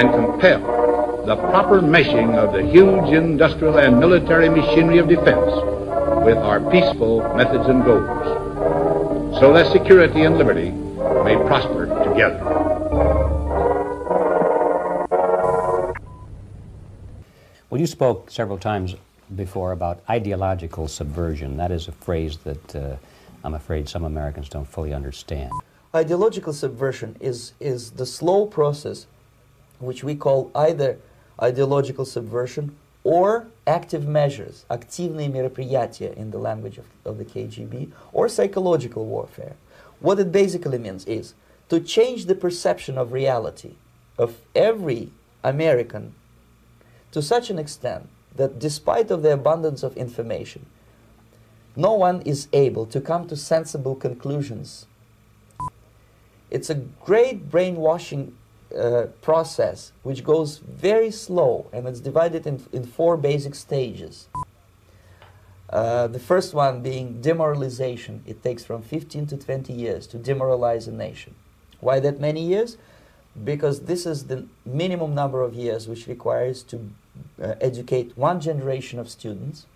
can compel the proper meshing of the huge industrial and military machinery of defense with our peaceful methods and goals, so that security and liberty may prosper together. Well, you spoke several times before about ideological subversion. That is a phrase that uh, I'm afraid some Americans don't fully understand. Ideological subversion is, is the slow process which we call either ideological subversion or active measures, активные мероприятия in the language of, of the KGB, or psychological warfare. What it basically means is to change the perception of reality of every American to such an extent that despite of the abundance of information, no one is able to come to sensible conclusions. It's a great brainwashing uh, process which goes very slow and it's divided in, in four basic stages. Uh, the first one being demoralization. It takes from 15 to 20 years to demoralize a nation. Why that many years? Because this is the minimum number of years which requires to uh, educate one generation of students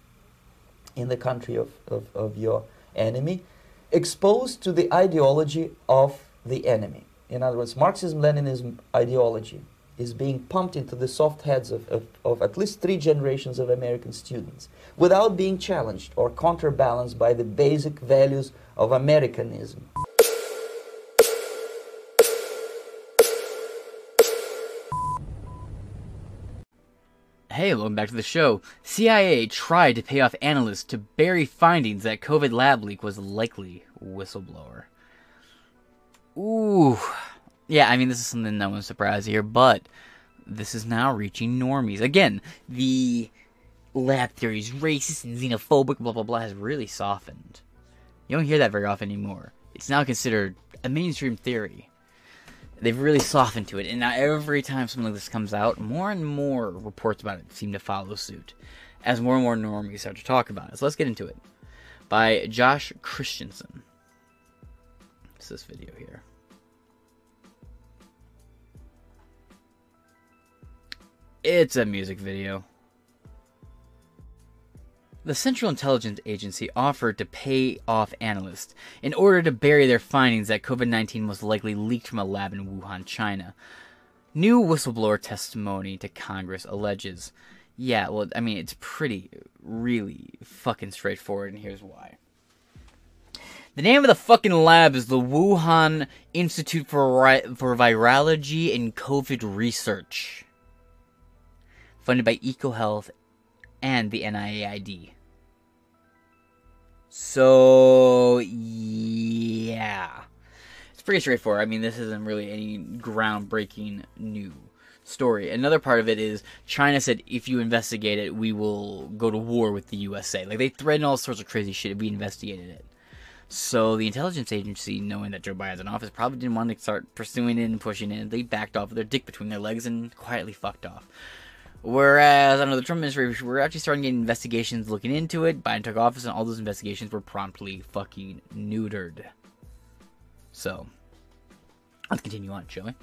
in the country of, of, of your enemy, exposed to the ideology of the enemy. In other words, Marxism-Leninism ideology is being pumped into the soft heads of, of, of, at least three generations of American students without being challenged or counterbalanced by the basic values of Americanism. Hey, welcome back to the show. CIA tried to pay off analysts to bury findings that COVID lab leak was likely whistleblower. Ooh. Yeah, I mean, this is something no one's surprised here, but this is now reaching normies. Again, the lab theories, racist and xenophobic, blah, blah, blah, has really softened. You don't hear that very often anymore. It's now considered a mainstream theory they've really softened to it. And now every time something like this comes out, more and more reports about it seem to follow suit, as more and more normies start to talk about it. So let's get into it. By Josh Christensen. It's this video here. It's a music video. The Central Intelligence Agency offered to pay off analysts in order to bury their findings that COVID 19 was likely leaked from a lab in Wuhan, China. New whistleblower testimony to Congress alleges. Yeah, well, I mean, it's pretty, really fucking straightforward, and here's why. The name of the fucking lab is the Wuhan Institute for, for Virology and COVID Research, funded by EcoHealth and the NIAID. So, yeah. It's pretty straightforward. I mean, this isn't really any groundbreaking new story. Another part of it is China said if you investigate it, we will go to war with the USA. Like, they threatened all sorts of crazy shit if we investigated it. So the intelligence agency, knowing that Joe Biden's in office, probably didn't want to start pursuing it and pushing it. They backed off with their dick between their legs and quietly fucked off. Whereas under the Trump administration, we're actually starting getting investigations looking into it. Biden took office, and all those investigations were promptly fucking neutered. So, let's continue on, shall we?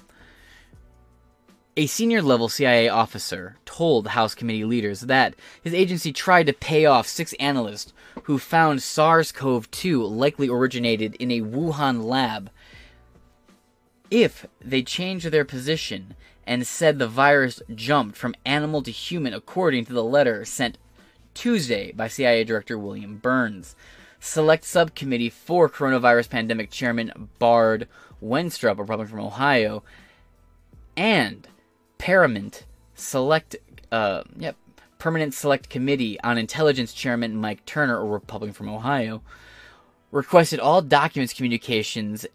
A senior level CIA officer told House committee leaders that his agency tried to pay off six analysts who found SARS CoV 2 likely originated in a Wuhan lab if they changed their position and said the virus jumped from animal to human according to the letter sent Tuesday by CIA Director William Burns. Select Subcommittee for Coronavirus Pandemic Chairman Brad Wenstrup, a Republican from Ohio, and Paramount Select, uh, yep, Permanent Select Committee on Intelligence Chairman Mike Turner, a Republican from Ohio, requested all documents, communications,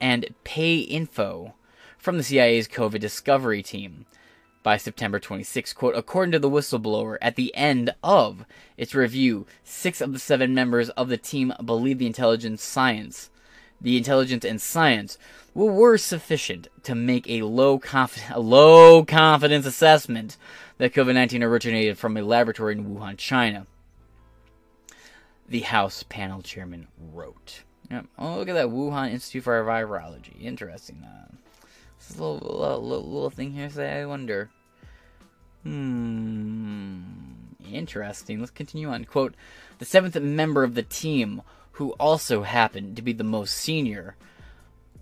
and pay info from the CIA's COVID discovery team by September 26. Quote, according to the whistleblower, at the end of its review, six of the seven members of the team believe the intelligence science, the intelligence and science were sufficient to make a low, confi- a low confidence assessment that COVID 19 originated from a laboratory in Wuhan, China. The House panel chairman wrote. Yep. Oh, look at that Wuhan Institute for Virology. Interesting. Uh, this little, little, little, little thing here say, I wonder. Hmm. Interesting. Let's continue on. Quote The seventh member of the team, who also happened to be the most senior,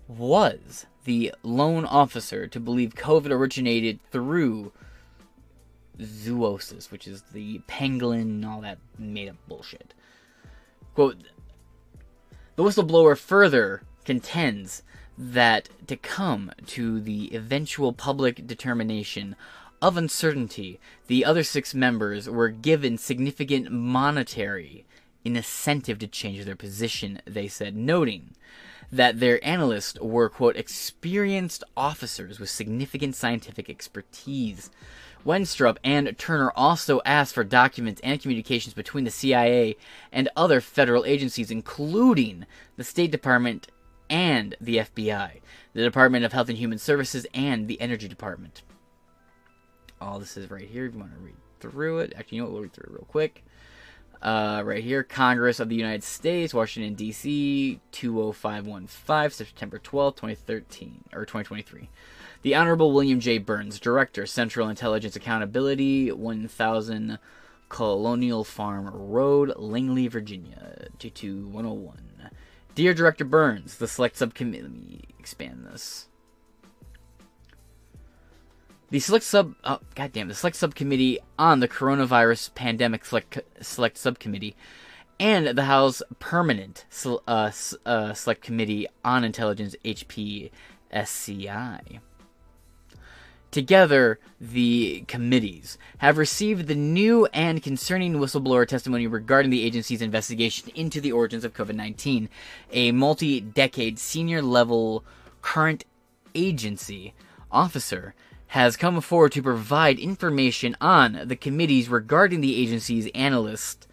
was the lone officer to believe COVID originated through zoonosis, which is the pangolin and all that made up bullshit. Quote The whistleblower further contends that to come to the eventual public determination of uncertainty, the other six members were given significant monetary incentive to change their position, they said, noting that their analysts were, quote, experienced officers with significant scientific expertise. Wenstrup and Turner also asked for documents and communications between the CIA and other federal agencies, including the State Department and the FBI, the Department of Health and Human Services, and the Energy Department. All this is right here if you want to read through it. Actually, you know what? We'll read through it real quick. Uh, right here, Congress of the United States, Washington, D.C., 20515, September 12, 2013, or 2023. The Honorable William J. Burns, Director, Central Intelligence Accountability, 1000 Colonial Farm Road, Langley, Virginia, 22101. Dear Director Burns, the Select Subcommittee. Expand this. The Select Sub. Oh, goddamn. The Select Subcommittee on the Coronavirus Pandemic Select, Select Subcommittee and the House Permanent uh, uh, Select Committee on Intelligence, HPSCI. Together, the committees have received the new and concerning whistleblower testimony regarding the agency's investigation into the origins of COVID 19, a multi decade senior level current agency officer has come forward to provide information on the committees regarding the agency's analyst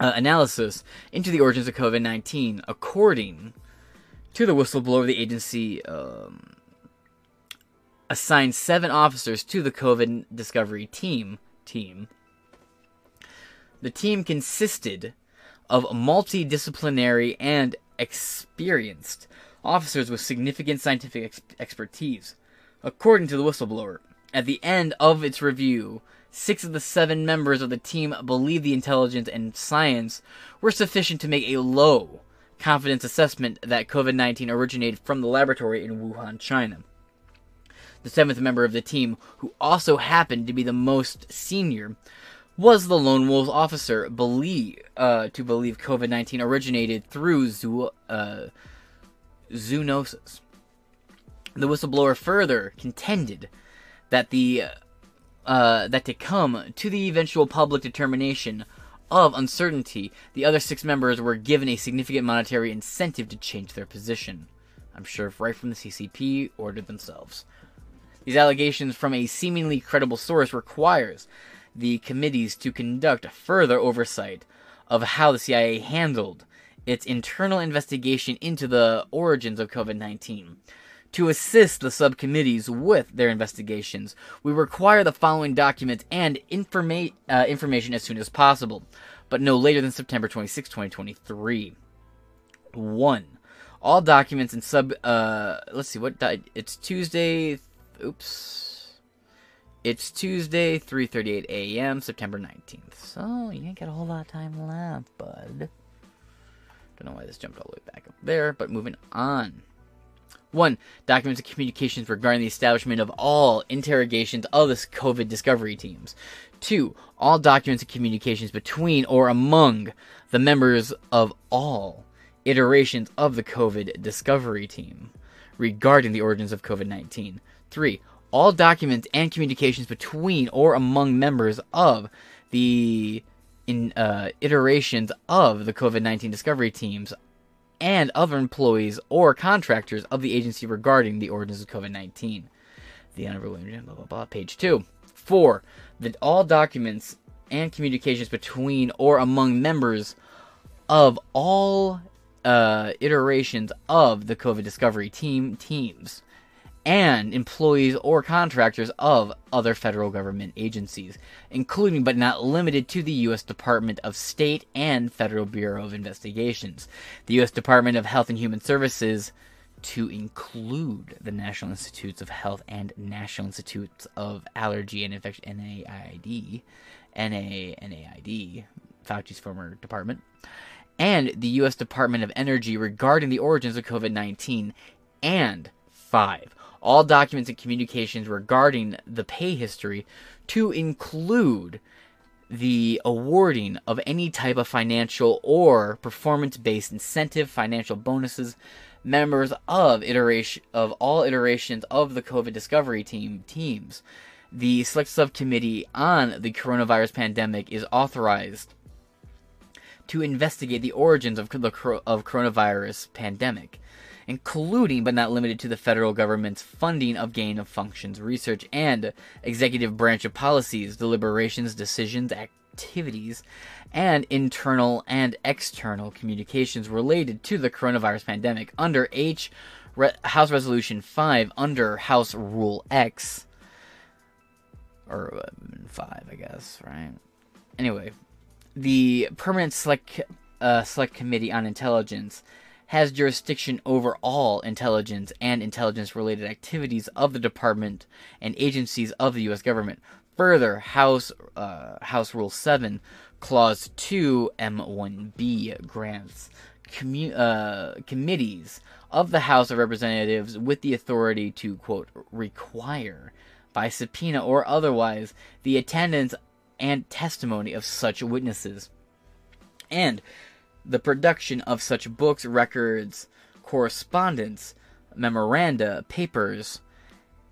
uh, analysis into the origins of COVID 19. According to the whistleblower, the agency um, assigned seven officers to the COVID discovery team. Team. The team consisted of multidisciplinary and experienced officers with significant scientific ex- expertise. According to the whistleblower, at the end of its review, six of the seven members of the team believed the intelligence and science were sufficient to make a low confidence assessment that COVID 19 originated from the laboratory in Wuhan, China. The seventh member of the team, who also happened to be the most senior, was the lone wolf officer believe, uh, to believe COVID 19 originated through zoo, uh, zoonosis. The whistleblower further contended that the uh, that to come to the eventual public determination of uncertainty, the other six members were given a significant monetary incentive to change their position. I'm sure right from the CCP ordered themselves. These allegations from a seemingly credible source requires the committees to conduct further oversight of how the CIA handled its internal investigation into the origins of COVID-19 to assist the subcommittees with their investigations, we require the following documents and informa- uh, information as soon as possible, but no later than September 26, 2023. 1. All documents and sub. Uh, let's see, what. Di- it's Tuesday. Oops. It's Tuesday, 3:38 a.m., September 19th. So you ain't got a whole lot of time left, bud. Don't know why this jumped all the way back up there, but moving on. 1. Documents and communications regarding the establishment of all interrogations of the COVID discovery teams. 2. All documents and communications between or among the members of all iterations of the COVID discovery team regarding the origins of COVID 19. 3. All documents and communications between or among members of the in uh, iterations of the COVID 19 discovery teams and other employees or contractors of the agency regarding the origins of COVID 19. The Honorable blah, blah, blah, page 2. 4. That all documents and communications between or among members of all uh, iterations of the COVID discovery team teams and employees or contractors of other federal government agencies, including but not limited to the U.S. Department of State and Federal Bureau of Investigations, the U.S. Department of Health and Human Services, to include the National Institutes of Health and National Institutes of Allergy and Infection NAID, NA, NAID, Fauci's former department, and the U.S. Department of Energy regarding the origins of COVID 19, and 5 all documents and communications regarding the pay history to include the awarding of any type of financial or performance based incentive, financial bonuses, members of iteration of all iterations of the COVID discovery team teams. The select subcommittee on the coronavirus pandemic is authorized to investigate the origins of the of coronavirus pandemic including but not limited to the federal government's funding of gain of functions research and executive branch of policies, deliberations, decisions, activities, and internal and external communications related to the coronavirus pandemic under H Re- House Resolution 5 under House Rule X or uh, 5, I guess, right? Anyway, the permanent select uh, select committee on intelligence has jurisdiction over all intelligence and intelligence related activities of the department and agencies of the U.S. government. Further, House uh, House Rule 7, Clause 2, M1B grants commu- uh, committees of the House of Representatives with the authority to, quote, require by subpoena or otherwise the attendance and testimony of such witnesses. And the production of such books, records, correspondence, memoranda, papers,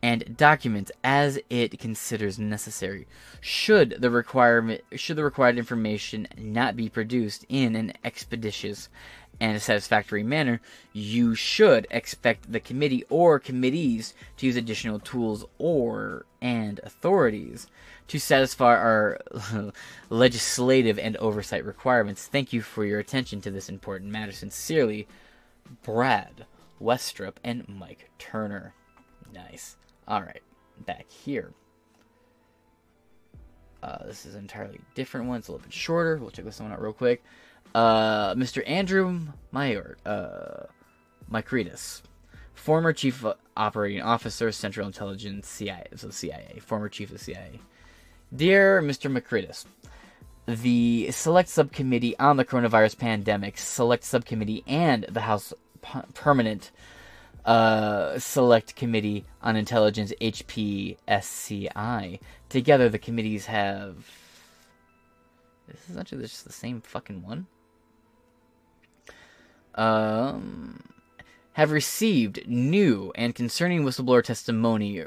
and documents as it considers necessary. Should the requirement should the required information not be produced in an expeditious and a satisfactory manner, you should expect the committee or committees to use additional tools or and authorities to satisfy our legislative and oversight requirements. Thank you for your attention to this important matter. Sincerely, Brad Wenstrup and Mike Turner. Nice. All right, back here. Uh, this is an entirely different one. It's a little bit shorter. We'll check this one out real quick. Uh, Mr. Andrew Mayor, uh, former chief operating officer, Central Intelligence CIA, so CIA, former chief of CIA. Dear Mr. Makridis, the Select Subcommittee on the Coronavirus Pandemic, Select Subcommittee, and the House P- Permanent uh, Select Committee on Intelligence, HPSCI. Together, the committees have. This is actually just the same fucking one. Um, have received new and concerning whistleblower testimony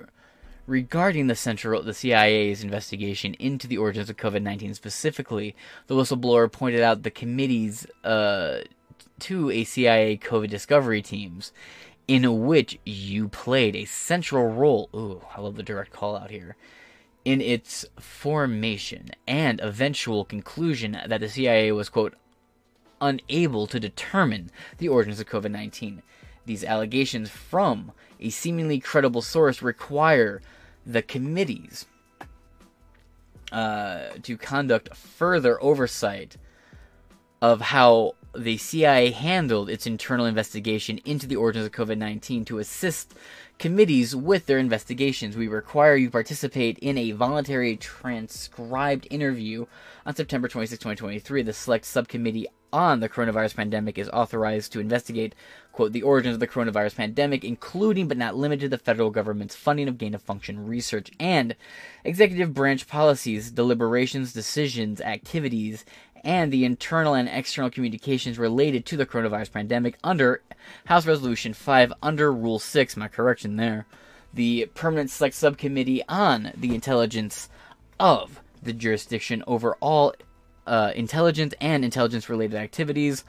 regarding the central the CIA's investigation into the origins of COVID-19 specifically the whistleblower pointed out the committee's uh, to a CIA COVID discovery teams in which you played a central role. Ooh I love the direct call out here. In its formation and eventual conclusion that the CIA was quote unable to determine the origins of COVID-19 these allegations from a seemingly credible source require the committees uh, to conduct further oversight of how the CIA handled its internal investigation into the origins of COVID 19 to assist committees with their investigations. We require you participate in a voluntary transcribed interview on September 26, 2023. The select subcommittee on the coronavirus pandemic is authorized to investigate, quote, the origins of the coronavirus pandemic, including but not limited to the federal government's funding of gain of function research and executive branch policies, deliberations, decisions, activities, and the internal and external communications related to the coronavirus pandemic under House Resolution 5 under Rule 6. My correction there. The Permanent Select Subcommittee on the Intelligence of the Jurisdiction over all uh, intelligence and intelligence related activities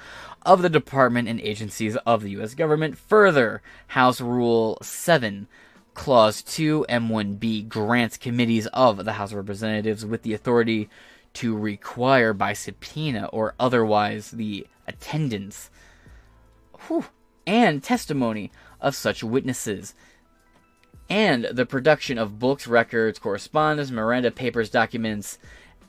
of the department and agencies of the U.S. government. Further, House Rule 7, Clause 2, M1B grants committees of the House of Representatives with the authority to require by subpoena or otherwise the attendance whew, and testimony of such witnesses and the production of books, records, correspondence, Miranda papers, documents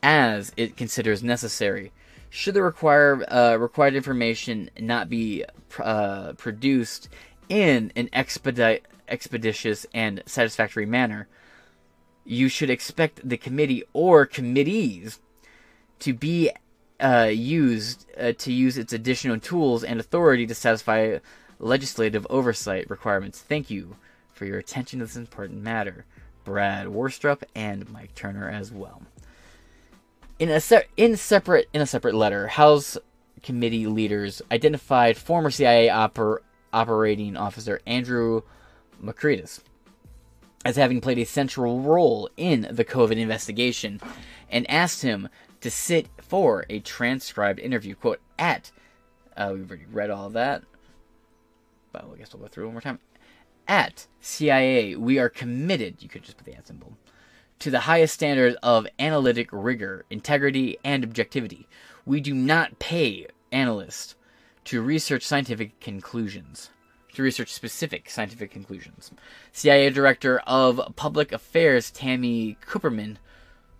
as it considers necessary. Should the require, uh, required information not be uh, produced in an expedite, expeditious and satisfactory manner, you should expect the committee or committees to be uh, used uh, to use its additional tools and authority to satisfy legislative oversight requirements. Thank you for your attention to this important matter. Brad Worstrup and Mike Turner as well. In a se- in separate in a separate letter, House committee leaders identified former CIA oper- operating officer Andrew Makridis as having played a central role in the COVID investigation and asked him to sit for a transcribed interview. Quote, at, uh, we've already read all that, but I guess we'll go through one more time. At CIA, we are committed, you could just put the at symbol, to the highest standards of analytic rigor, integrity, and objectivity. We do not pay analysts to research scientific conclusions, to research specific scientific conclusions. CIA Director of Public Affairs Tammy Kupperman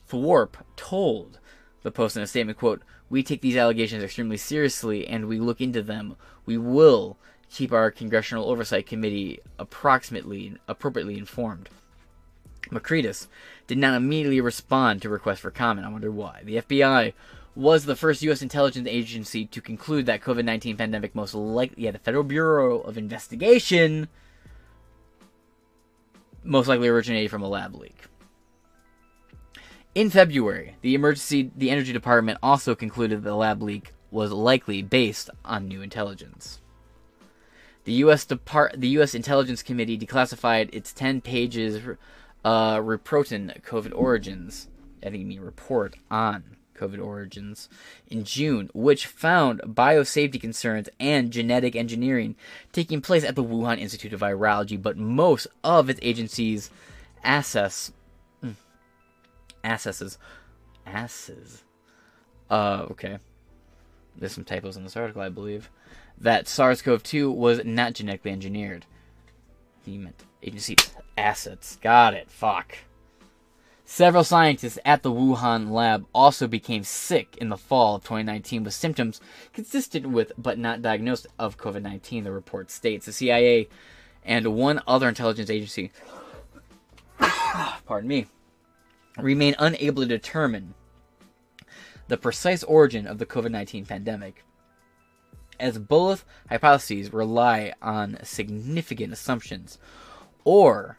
Thorpe told the Post in a statement, quote, We take these allegations extremely seriously and we look into them. We will keep our Congressional Oversight Committee approximately appropriately informed. Makridis did not immediately respond to requests for comment. I wonder why. The FBI was the first U.S. intelligence agency to conclude that COVID 19 pandemic most likely, yeah, the Federal Bureau of Investigation most likely originated from a lab leak. In February, the emergency the Energy Department also concluded the lab leak was likely based on new intelligence. The U.S. Depart- the U.S. Intelligence Committee declassified its 10 pages uh, Reproton COVID origins. I mean report on COVID origins in June, which found biosafety concerns and genetic engineering taking place at the Wuhan Institute of Virology, but most of its agencies assess mm, assesses asses. Uh, okay. There's some typos in this article, I believe. That SARS-CoV-2 was not genetically engineered. He meant agency assets. Got it. Fuck. Several scientists at the Wuhan lab also became sick in the fall of 2019 with symptoms consistent with but not diagnosed of COVID 19, the report states. The CIA and one other intelligence agency, pardon me, remain unable to determine the precise origin of the COVID 19 pandemic, as both hypotheses rely on significant assumptions or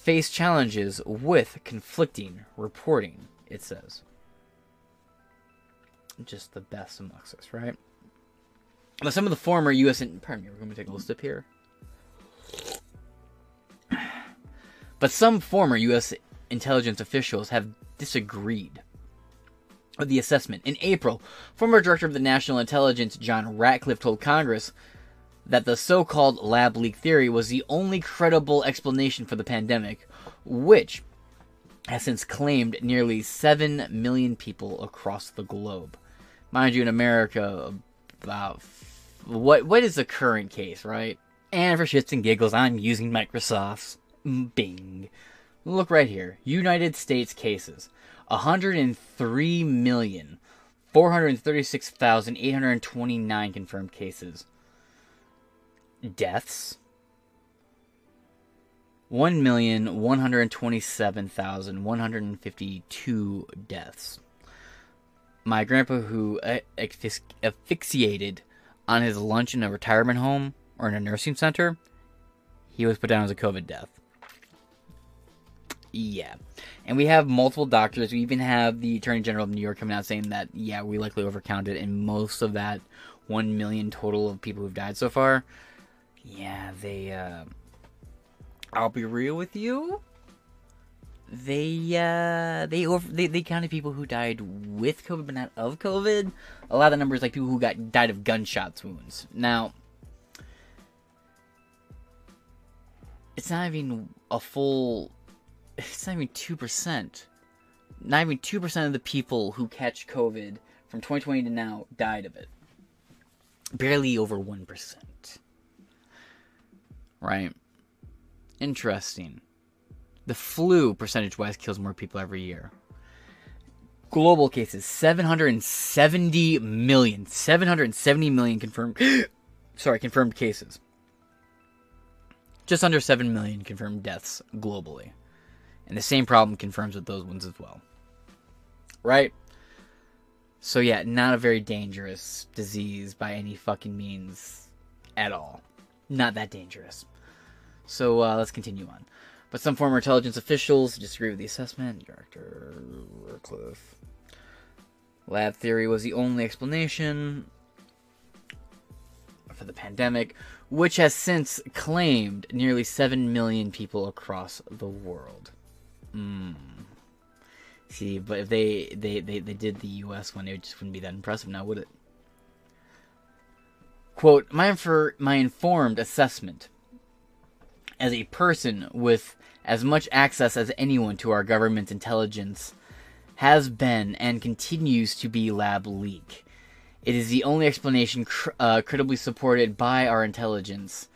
face challenges with conflicting reporting, it says. Just the best amongst us, right? But some of the former U.S. In- pardon me, we're going to take a little sip here. But some former U.S. intelligence officials have disagreed with the assessment. In April, former director of the National Intelligence John Ratcliffe told Congress that the so called lab leak theory was the only credible explanation for the pandemic, which has since claimed nearly 7 million people across the globe. Mind you, in America, about what what is the current case, right? And for shits and giggles, I'm using Microsoft's mm, Bing. Look right here. United States cases. 103 million 436,829 confirmed cases. Deaths 1,127,152 deaths. My grandpa, who asphyxiated on his lunch in a retirement home or in a nursing center, he was put down as a COVID death. Yeah. And we have multiple doctors. We even have the Attorney General of New York coming out saying that, yeah, we likely overcounted, and most of that 1 million total of people who've died so far, yeah, they, uh, I'll be real with you. they uh, they over they, they counted people who died with COVID but not of COVID. A lot of the numbers like people who got died of gunshots wounds. Now, it's not even a full. It's not even two percent. Not even two percent of the people who catch COVID from 2020 to now died of it. Barely over one percent. Right. Interesting. The flu, percentage wise, kills more people every year. Global cases 770 million. 770 million confirmed. sorry, confirmed cases. Just under 7 million confirmed deaths globally. And the same problem confirms with those ones as well. Right? So, yeah, not a very dangerous disease by any fucking means at all. Not that dangerous. So, uh, let's continue on. But some former intelligence officials disagree with the assessment. Director Cliff. Lab theory was the only explanation for the pandemic, which has since claimed nearly 7 million people across the world. Mm. See, but if they, they, they, they did the US one, it just wouldn't be that impressive now, would it? Quote, my, infer- my informed assessment as a person with as much access as anyone to our government intelligence has been and continues to be lab leak. It is the only explanation cr- uh, credibly supported by our intelligence,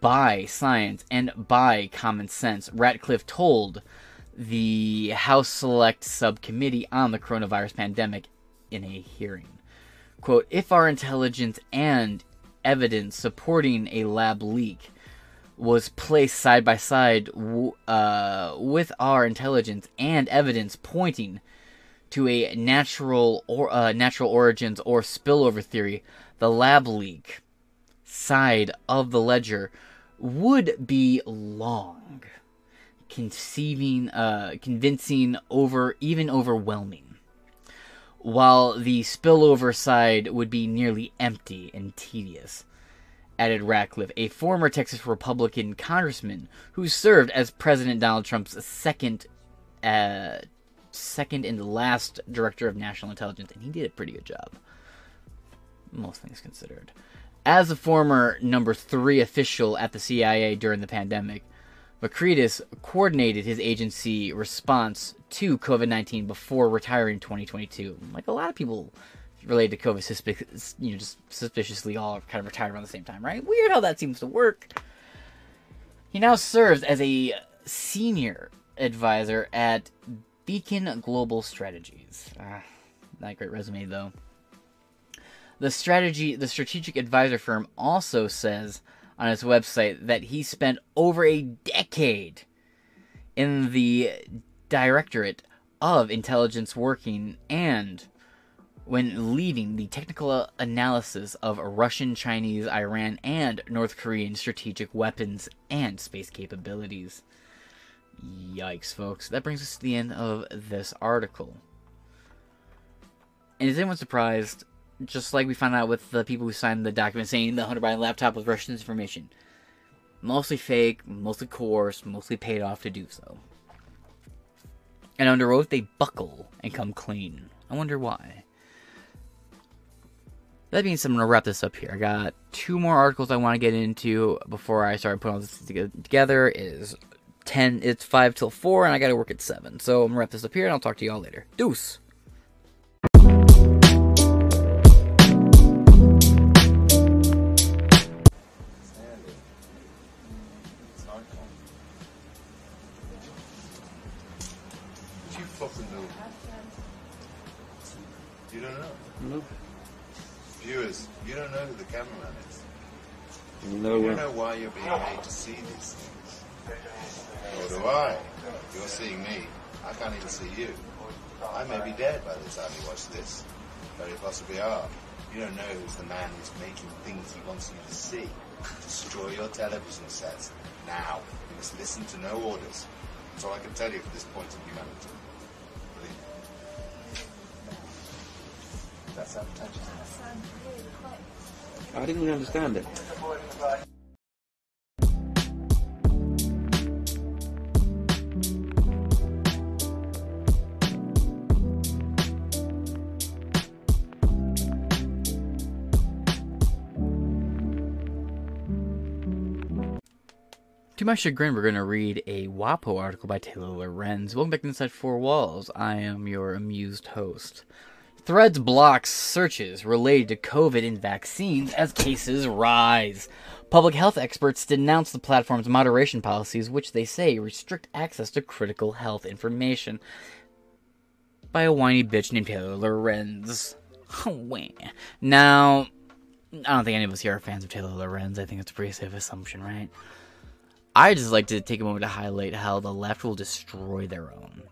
by science, and by common sense. Ratcliffe told the House Select Subcommittee on the Coronavirus Pandemic in a hearing. Quote, if our intelligence and evidence supporting a lab leak was placed side by side uh, with our intelligence and evidence pointing to a natural or uh, natural origins or spillover theory, the lab leak side of the ledger would be long, conceiving, uh, convincing, over even overwhelming, while the spillover side would be nearly empty and tedious added Ratcliffe, a former Texas Republican congressman who served as President Donald Trump's second, uh, second and last director of national intelligence, and he did a pretty good job. Most things considered. As a former number three official at the CIA during the pandemic, Makridis coordinated his agency response to COVID 19 before retiring in 2022. Like a lot of people related to COVID, you know, just suspiciously all kind of retired around the same time, right? Weird how that seems to work. He now serves as a senior advisor at Beacon Global Strategies. Ah, not great resume though. The strategy, the strategic advisor firm also says on its website that he spent over a decade in the Directorate of Intelligence working and when leading the technical uh, analysis of Russian, Chinese, Iran, and North Korean strategic weapons and space capabilities. Yikes, folks. That brings us to the end of this article. And is anyone surprised, just like we found out with the people who signed the document saying the Hunter Biden laptop was Russian information? Mostly fake, mostly coerced, mostly paid off to do so. And under oath, they buckle and come clean. I wonder why. That means I'm going to wrap this up here. I got two more articles I want to get into before I start putting all this together. It is 10, it's 5 till 4, and I got to work at 7. So I'm going to wrap this up here, and I'll talk to y'all later. Deuce! You're being made to see these things. Nor do I. You're seeing me. I can't even see you. I may be dead by the time you watch this. Very possibly are. You don't know who's the man who's making things he wants you to see. Destroy your television sets. Now. You must listen to no orders. That's all I can tell you for this point of humanity. Believe me. That's sabotage. I didn't even understand it. To my chagrin, we're going to read a WAPO article by Taylor Lorenz. Welcome back to Inside Four Walls. I am your amused host. Threads blocks searches related to COVID and vaccines as cases rise. Public health experts denounce the platform's moderation policies, which they say restrict access to critical health information. By a whiny bitch named Taylor Lorenz. now, I don't think any of us here are fans of Taylor Lorenz. I think it's a pretty safe assumption, right? I just like to take a moment to highlight how the left will destroy their own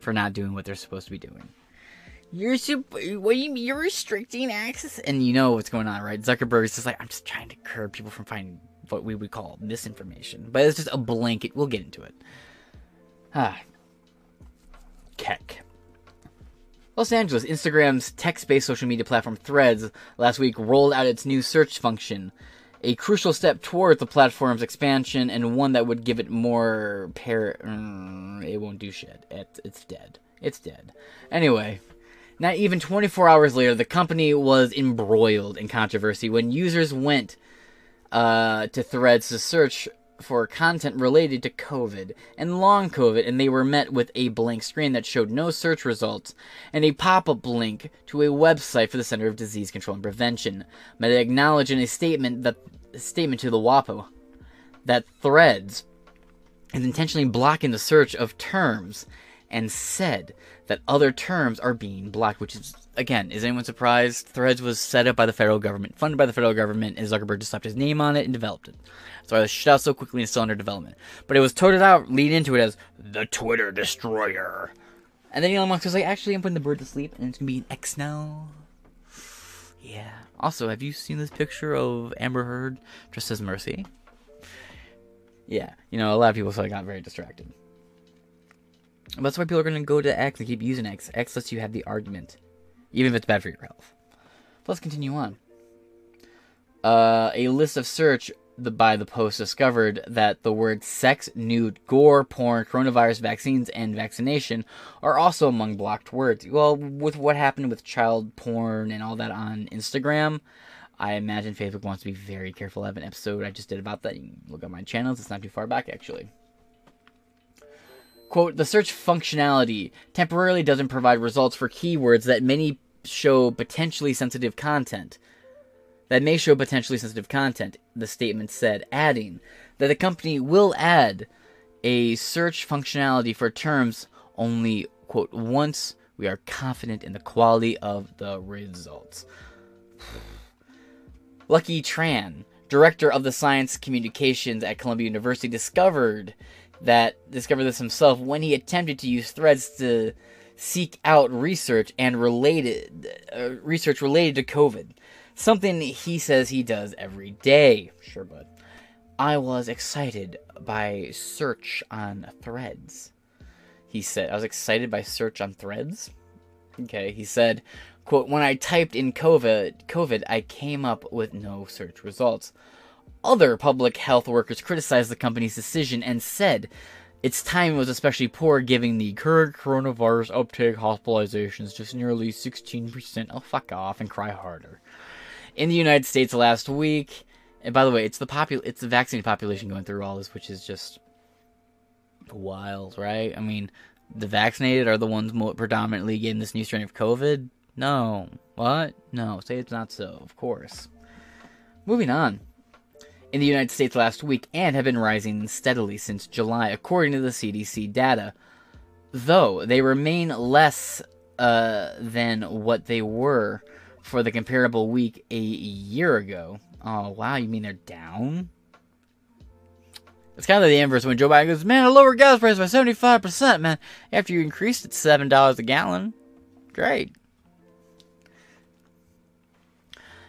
for not doing what they're supposed to be doing. You're sup- what do you mean? You're restricting access, and you know what's going on, right? Zuckerberg is just like, I'm just trying to curb people from finding what we would call misinformation, but it's just a blanket. We'll get into it. Ah, Keck. Los Angeles, Instagram's text-based social media platform Threads last week rolled out its new search function a crucial step towards the platform's expansion and one that would give it more par. Mm, it won't do shit. It, it's dead. It's dead. Anyway, not even 24 hours later, the company was embroiled in controversy when users went uh, to Threads to search for content related to COVID and long COVID, and they were met with a blank screen that showed no search results and a pop up link to a website for the Center of Disease Control and Prevention. Meta acknowledged in a statement that a statement to the WAPO that Threads is intentionally blocking the search of terms and said that other terms are being blocked, which is again, is anyone surprised? Threads was set up by the federal government, funded by the federal government, and Zuckerberg just slapped his name on it and developed it. So I was shut out so quickly and still under development. But it was toted out, leading into it as the Twitter destroyer. And then Elon Musk was like, actually, I'm putting the bird to sleep, and it's gonna be an X now. Yeah. Also, have you seen this picture of Amber Heard dressed as Mercy? Yeah. You know, a lot of people sort of got very distracted. That's why people are going to go to X and keep using X. X lets you have the argument, even if it's bad for your health. Let's continue on. Uh, a list of search the, by the Post discovered that the words sex, nude, gore, porn, coronavirus vaccines, and vaccination are also among blocked words. Well, with what happened with child porn and all that on Instagram, I imagine Facebook wants to be very careful. I have an episode I just did about that. You can look at my channels. It's not too far back, actually. Quote, the search functionality temporarily doesn't provide results for keywords that many show potentially sensitive content. That may show potentially sensitive content, the statement said, adding that the company will add a search functionality for terms only, quote, once we are confident in the quality of the results. Lucky Tran, director of the science communications at Columbia University, discovered that discovered this himself when he attempted to use threads to seek out research and related uh, research related to COVID. Something he says he does every day. Sure, bud. I was excited by search on threads. He said, I was excited by search on threads. Okay, he said, quote, when I typed in COVID, COVID, I came up with no search results. Other public health workers criticized the company's decision and said its timing was especially poor given the current coronavirus uptake hospitalizations just nearly 16%. Oh, fuck off and cry harder. In the United States last week, and by the way, it's the popul- it's the vaccinated population going through all this, which is just wild, right? I mean, the vaccinated are the ones predominantly getting this new strain of COVID. No, what? No, say it's not so. Of course. Moving on in the United States last week and have been rising steadily since July, according to the CDC data. Though they remain less uh, than what they were for the comparable week a year ago. Oh, wow, you mean they're down? It's kind of the inverse when Joe Biden goes, Man, I lowered gas price by 75%, man, after you increased it $7 a gallon. Great.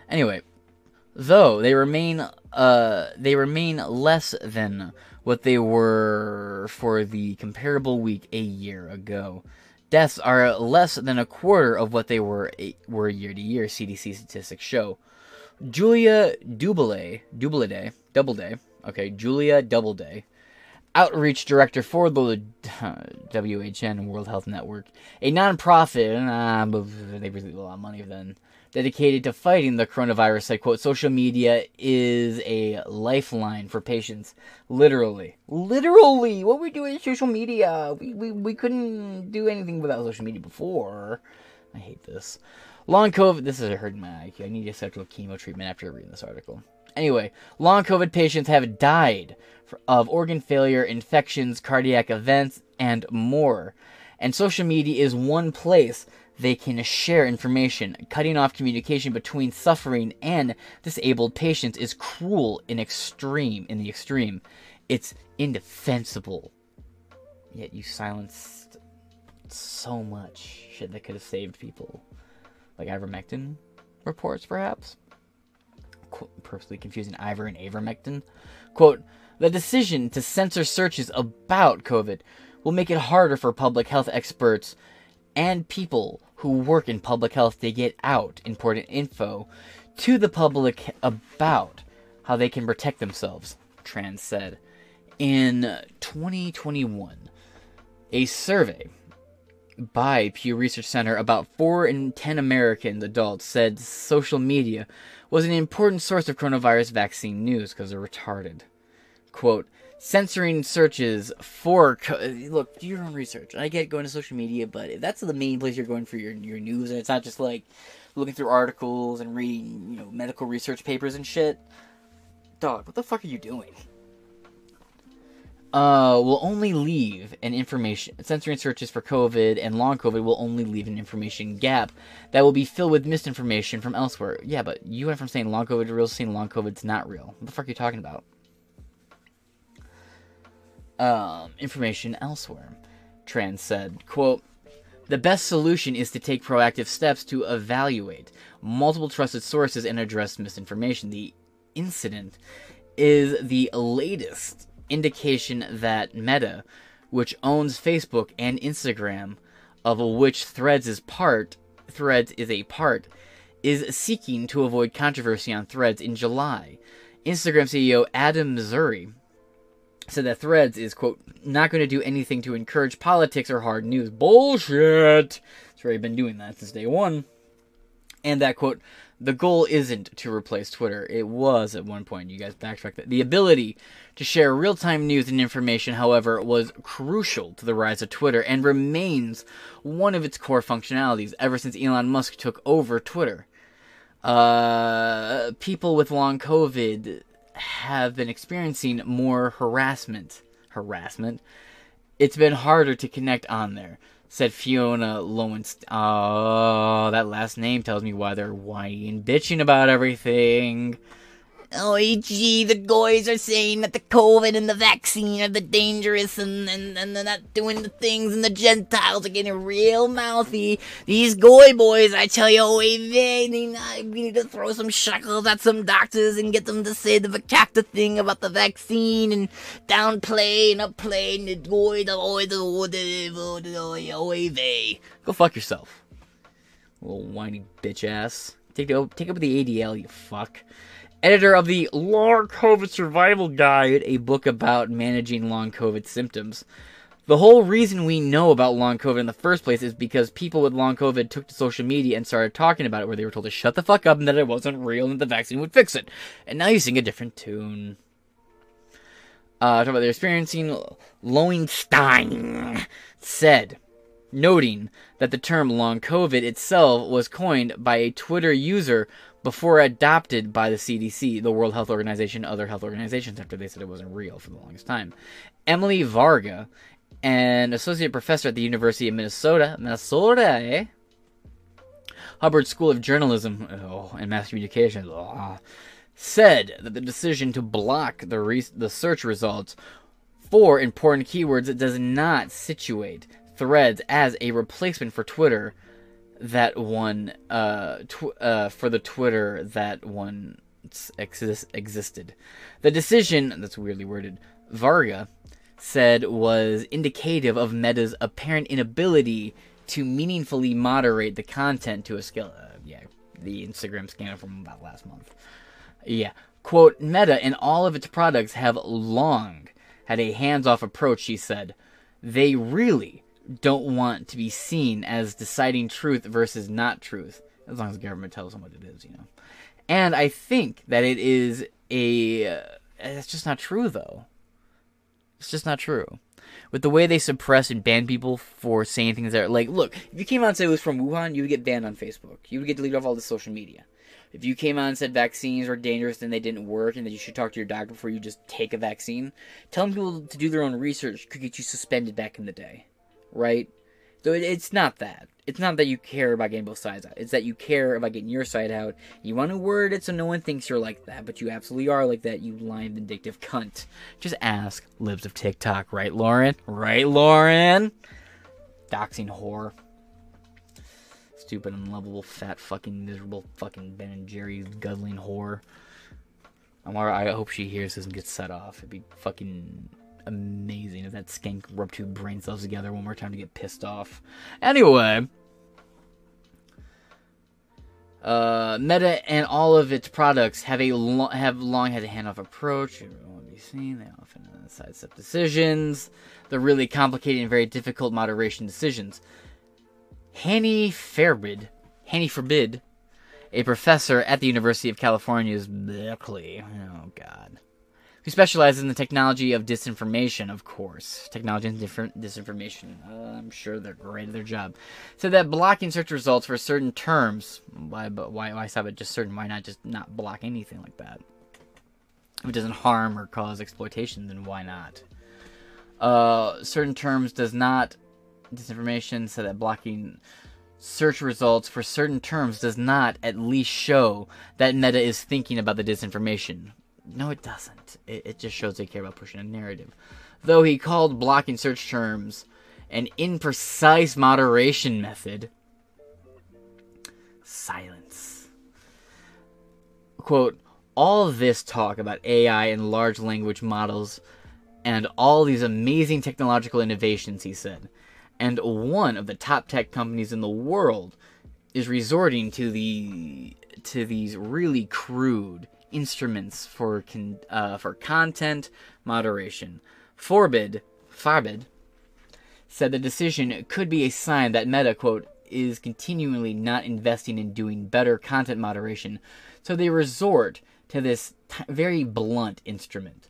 Anyway, though they remain uh, they remain less than what they were for the comparable week a year ago. Deaths are less than a quarter of what they were a, were year to year. CDC statistics show. Julia Doubleday, Doubleday, Doubleday, okay, Julia Doubleday, outreach director for the WHN World Health Network, a nonprofit, uh, they receive a lot of money then, dedicated to fighting the coronavirus, said, quote, social media is a lifeline for patients. Literally. Literally! What we do with social media? We, we, we couldn't do anything without social media before. I hate this. Long COVID, this is hurting my IQ. I need start with chemo treatment after reading this article. Anyway, long COVID patients have died of organ failure, infections, cardiac events, and more. And social media is one place they can share information. Cutting off communication between suffering and disabled patients is cruel in extreme in the extreme. It's indefensible. Yet you silenced so much shit that could have saved people. Like ivermectin reports, perhaps? Quote, personally confusing Ivor and Avermectin. Quote, the decision to censor searches about COVID will make it harder for public health experts and people who work in public health to get out important info to the public about how they can protect themselves, Tran said. In 2021, a survey by Pew Research Center about 4 in 10 American adults said social media was an important source of coronavirus vaccine news because they're retarded. Quote, censoring searches for look do your own research. I get going to social media but if that's the main place you're going for your, your news and it's not just like looking through articles and reading you know medical research papers and shit dog what the fuck are you doing? Uh will only leave an information censoring searches for covid and long covid will only leave an information gap that will be filled with misinformation from elsewhere. Yeah but you went from saying long covid to real saying long covid's not real. What the fuck are you talking about um, information elsewhere. Tran said, quote, the best solution is to take proactive steps to evaluate multiple trusted sources and address misinformation. The incident is the latest indication that Meta, which owns Facebook and Instagram, of which Threads is part, Threads is a part, is seeking to avoid controversy on Threads in July. Instagram CEO Adam Mosseri said that Threads is, quote, not going to do anything to encourage politics or hard news. Bullshit! It's already been doing that since day one. And that, quote, the goal isn't to replace Twitter. It was at one point. You guys backtrack that. The ability to share real time news and information, however, was crucial to the rise of Twitter and remains one of its core functionalities ever since Elon Musk took over Twitter. Uh, people with long COVID have been experiencing more harassment. Harassment. It's been harder to connect on there, said Fiona Lowenstein. Oh, that last name tells me why they're whining and bitching about everything. Oh, gee, the guys are saying that the COVID and the vaccine are the dangerous and, and, and they're not doing the things and the Gentiles are getting real mouthy. These goy boys, I tell you, oh, they, not, we need to throw some shekels at some doctors and get them to say the vacacta thing about the vaccine and downplay and upplay and the goy, the oi, the oi, the oi, oi, they. Go fuck yourself. Little whiny bitch ass. Take, the, take up the ADL, you fuck editor of the Long COVID Survival Guide, a book about managing long COVID symptoms. The whole reason we know about long COVID in the first place is because people with long COVID took to social media and started talking about it, where they were told to shut the fuck up and that it wasn't real and that the vaccine would fix it. And now you sing a different tune. Uh, talk about their experiencing. Lowenstein said, noting that the term long COVID itself was coined by a Twitter user before adopted by the CDC, the World Health Organization, other health organizations after they said it wasn't real for the longest time. Emily Varga, an associate professor at the University of Minnesota, Minnesota, eh? Hubbard School of Journalism oh, and Mass Communications, oh, said that the decision to block the re- the search results for important keywords does not situate Threads as a replacement for Twitter that one uh, tw- uh, for the Twitter that one exist- existed. The decision that's weirdly worded. Varga said was indicative of Meta's apparent inability to meaningfully moderate the content to a scale. Uh, yeah, the Instagram scandal from about last month. Yeah, quote Meta and all of its products have long had a hands off approach, she said. They really don't want to be seen as deciding truth versus not truth, as long as the government tells them what it is, you know. And I think that it is a. Uh, it's just not true, though. It's just not true. With the way they suppress and ban people for saying things that are like, look, if you came out and said it was from Wuhan, you would get banned on Facebook. You would get deleted off all the social media. If you came out and said vaccines were dangerous and they didn't work and that you should talk to your doctor before you just take a vaccine, telling people to do their own research could get you suspended back in the day, right? So it, it's not that. It's not that you care about getting both sides out. It's that you care about getting your side out. You want to word it so no one thinks you're like that, but you absolutely are like that, you lying, vindictive cunt. Just ask libs of TikTok, right, Lauren? Right, Lauren? Doxing whore. Stupid, unlovable, fat, fucking, miserable, fucking Ben and Jerry's guzzling whore. I'm. I hope she hears this and gets set off. It'd be fucking amazing if that skank rubbed two brain cells together one more time to get pissed off. Anyway, uh, Meta and all of its products have a lo- have long had a handoff approach. It won't be seen. They often sidestep decisions. They're really complicated and very difficult moderation decisions. Hany Fairbid, Hany Forbid, a professor at the University of California's Berkeley. Oh God who specializes in the technology of disinformation, of course. Technology and different disinformation. Uh, I'm sure they're great at their job. Said that blocking search results for certain terms, why, but why, why stop at just certain? Why not just not block anything like that? If it doesn't harm or cause exploitation, then why not? Uh, certain terms does not disinformation. So that blocking search results for certain terms does not at least show that Meta is thinking about the disinformation. No, it doesn't. It, it just shows they care about pushing a narrative. Though he called blocking search terms an imprecise moderation method. Silence. Quote, all this talk about AI and large language models and all these amazing technological innovations, he said. And one of the top tech companies in the world is resorting to the to these really crude instruments for con- uh, for content moderation. Forbid, Farbid, said the decision could be a sign that Meta quote is continually not investing in doing better content moderation, so they resort to this t- very blunt instrument.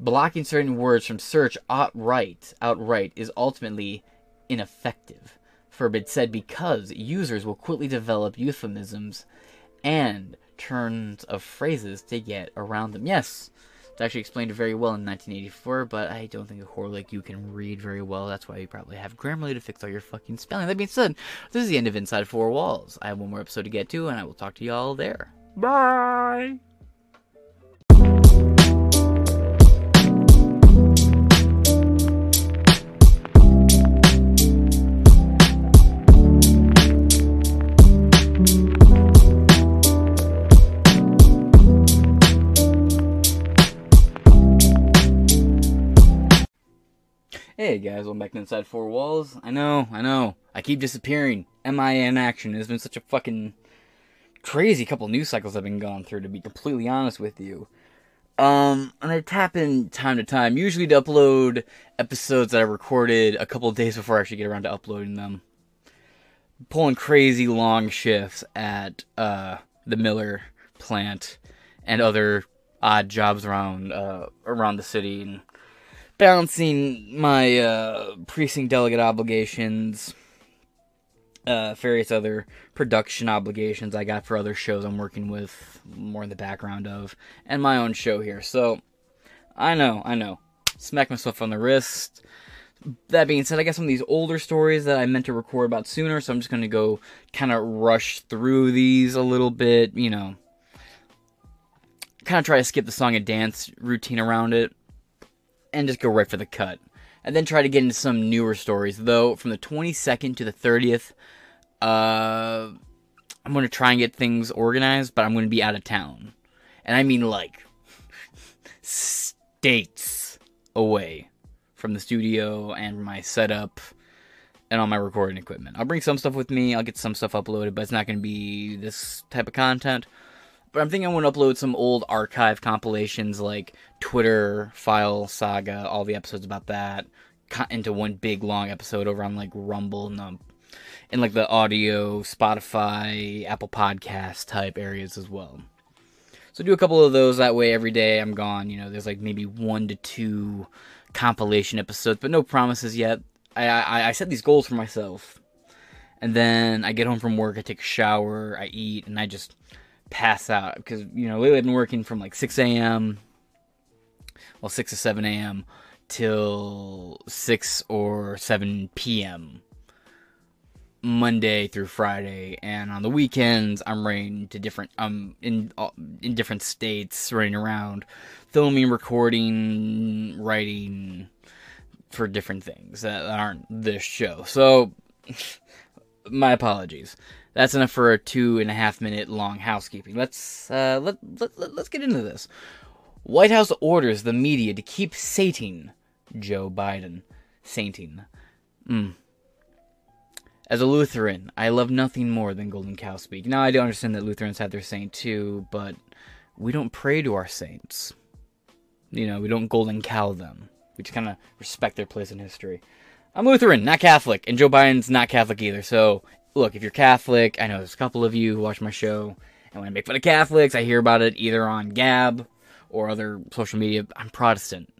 Blocking certain words from search outright, outright is ultimately ineffective. Forbid said because users will quickly develop euphemisms and turns of phrases to get around them. Yes, it's actually explained very well in 1984, but I don't think a whore like you can read very well. That's why you probably have Grammarly to fix all your fucking spelling. That being said, this is the end of Inside Four Walls. I have one more episode to get to, and I will talk to y'all there. Bye! Hey guys, welcome back to Inside Four Walls. I know, I know, I keep disappearing. MIA in action. It's been such a fucking crazy couple news cycles I've been going through, to be completely honest with you. Um, and I tap in time to time, usually to upload episodes that I recorded a couple days before I actually get around to uploading them. Pulling crazy long shifts at uh, the Miller plant and other odd jobs around uh, around the city and balancing my uh, precinct delegate obligations, uh, various other production obligations I got for other shows I'm working with, more in the background of, and my own show here. So, I know, I know. Smack myself on the wrist. That being said, I got some of these older stories that I meant to record about sooner, so I'm just going to go kind of rush through these a little bit, you know. Kind of try to skip the song and dance routine around it and just go right for the cut. And then try to get into some newer stories. Though, from the 22nd to the 30th, uh, I'm going to try and get things organized, but I'm going to be out of town. And I mean, like, states away from the studio and my setup and all my recording equipment. I'll bring some stuff with me, I'll get some stuff uploaded, but it's not going to be this type of content. But I'm thinking I want to upload some old archive compilations like Twitter file saga, all the episodes about that, into one big long episode over on like Rumble and um, in like the audio, Spotify, Apple Podcast type areas as well. So do a couple of those that way every day I'm gone. You know, there's like maybe one to two compilation episodes, but no promises yet. I I, I set these goals for myself, and then I get home from work, I take a shower, I eat, and I just pass out because you know lately I've been working from like 6 a.m. well 6 to 7 a.m. till 6 or 7 p.m. Monday through Friday, and on the weekends I'm running to different um in uh, in different states, running around, filming, recording, writing for different things that aren't this show. So my apologies. That's enough for a two and a half minute long housekeeping. Let's uh, let, let, let let's get into this. White House orders the media to keep sating Joe Biden. Sainting. Mm. As a Lutheran, I love nothing more than Golden Cow speak. Now, I do understand that Lutherans have their saint too, but we don't pray to our saints. You know, we don't Golden Cow them. We just kind of respect their place in history. I'm Lutheran, not Catholic, and Joe Biden's not Catholic either. So, look, if you're Catholic, I know there's a couple of you who watch my show, and when I make fun of Catholics, I hear about it either on Gab or other social media. I'm Protestant.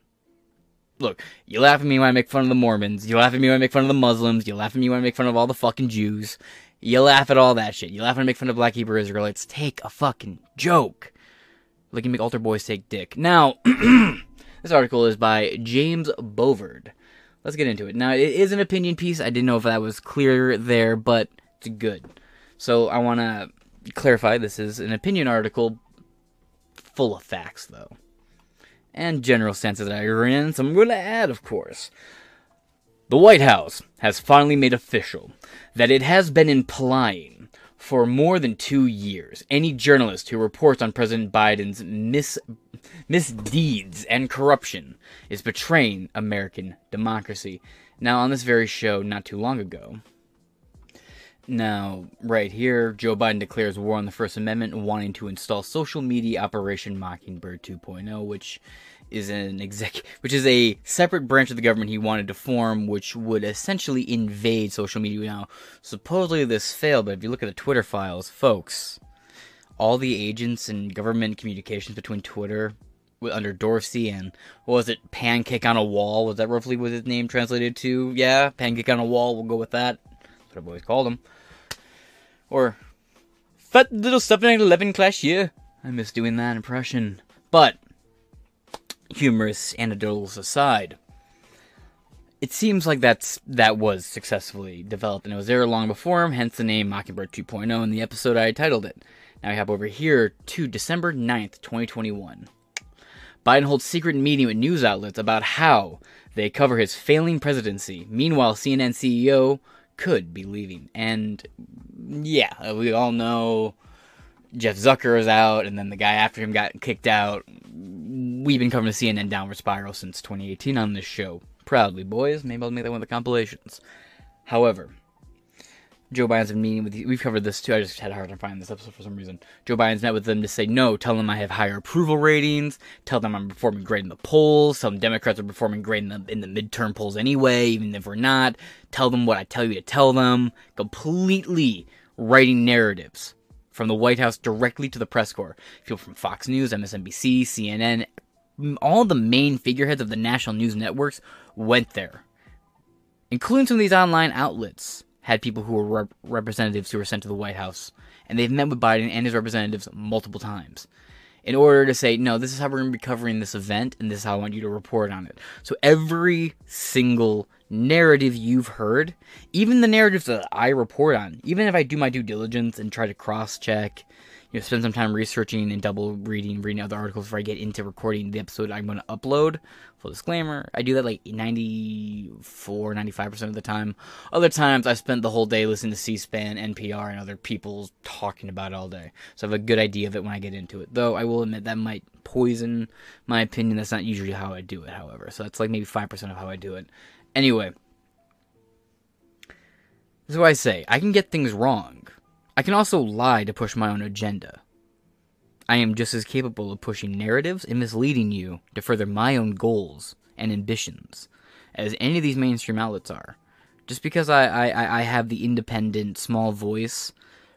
Look, you laugh at me when I make fun of the Mormons. You laugh at me when I make fun of the Muslims. You laugh at me when I make fun of all the fucking Jews. You laugh at all that shit. You laugh when I make fun of Black Hebrew Israelites. Take a fucking joke. Like you make altar boys take dick. Now, this article is by James Bovard. Let's get into it. Now, it is an opinion piece. I didn't know if that was clear there, but it's good. So I want to clarify this is an opinion article full of facts, though and general senses that I in, so I'm going to add, of course. The White House has finally made official that it has been implying for more than two years any journalist who reports on President Biden's mis- misdeeds and corruption is betraying American democracy. Now, on this very show, not too long ago, now, right here, Joe Biden declares war on the First Amendment, wanting to install social media Operation Mockingbird 2.0, which is an exec, which is a separate branch of the government he wanted to form, which would essentially invade social media. Now, supposedly this failed, but if you look at the Twitter files, folks, all the agents and government communications between Twitter under Dorsey and what was it, Pancake on a Wall? Was that roughly what his name translated to? Yeah, Pancake on a Wall. We'll go with that. What I've always called him. Or fat little stuff in 11 class year. I miss doing that impression. But humorous anecdotals aside, it seems like that's that was successfully developed and it was there long before him, hence the name Mockingbird 2.0 and the episode I titled it. Now we have over here to December 9th, 2021. Biden holds secret meeting with news outlets about how they cover his failing presidency. Meanwhile, CNN CEO could be leaving. And yeah, we all know Jeff Zucker is out, and then the guy after him got kicked out. We've been covering the CNN downward spiral since 2018 on this show. Proudly, boys. Maybe I'll make that one of the compilations. However, Joe Biden's been meeting with. We've covered this too. I just had a hard time finding this episode for some reason. Joe Biden's met with them to say no. Tell them I have higher approval ratings. Tell them I'm performing great in the polls. Some Democrats are performing great in the in the midterm polls anyway, even if we're not. Tell them what I tell you to tell them. Completely writing narratives from the White House directly to the press corps. People from Fox News, MSNBC, CNN, all the main figureheads of the national news networks went there, including some of these online outlets had people who were rep- representatives who were sent to the White House, and they've met with Biden and his representatives multiple times in order to say, no, this is how we're going to be covering this event, and this is how I want you to report on it. So every single narrative you've heard, even the narratives that I report on, even if I do my due diligence and try to cross check, you know, spend some time researching and double reading, reading other articles before I get into recording the episode I'm going to upload. Full disclaimer, I do that like 94, 95% of the time. Other times I spent the whole day listening to C-SPAN, NPR, and other people talking about it all day. So I have a good idea of it when I get into it. Though I will admit that might poison my opinion. That's not usually how I do it, however. So that's like maybe 5% of how I do it. Anyway, this is what I say. I can get things wrong. I can also lie to push my own agenda. I am just as capable of pushing narratives and misleading you to further my own goals and ambitions as any of these mainstream outlets are. Just because I, I, I have the independent, small voice,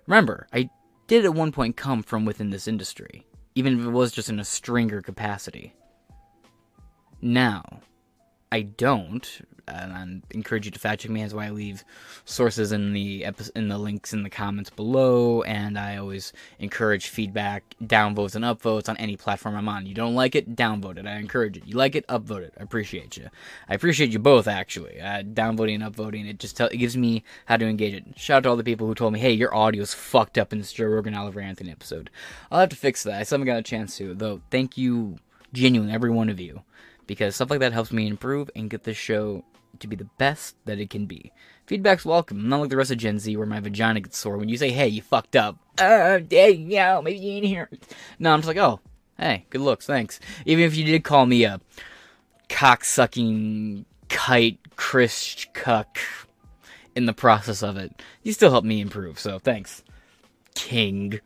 remember, I did at one point come from within this industry, even if it was just in a stringer capacity. Now, I don't, and I encourage you to fact check me. That's why I leave sources in the epi- in the links in the comments below, and I always encourage feedback, downvotes and upvotes on any platform I'm on. You don't like it, downvote it. I encourage it. You like it, upvote it. I appreciate you. I appreciate you both actually. Uh, downvoting and upvoting it just tell, it gives me how to engage it. Shout out to all the people who told me, hey, your audio's fucked up in this Joe Rogan Oliver Anthony episode. I'll have to fix that. I still haven't got a chance to, though. Thank you, genuinely, every one of you because stuff like that helps me improve and get this show to be the best that it can be. Feedback's welcome. Not like the rest of Gen Z where my vagina gets sore when you say, hey, you fucked up. Uh, hey, yeah, maybe you ain't here. No, I'm just like, oh, hey, good looks, thanks. Even if you did call me a cocksucking kite Chris cuck in the process of it, you still help me improve, so thanks. King.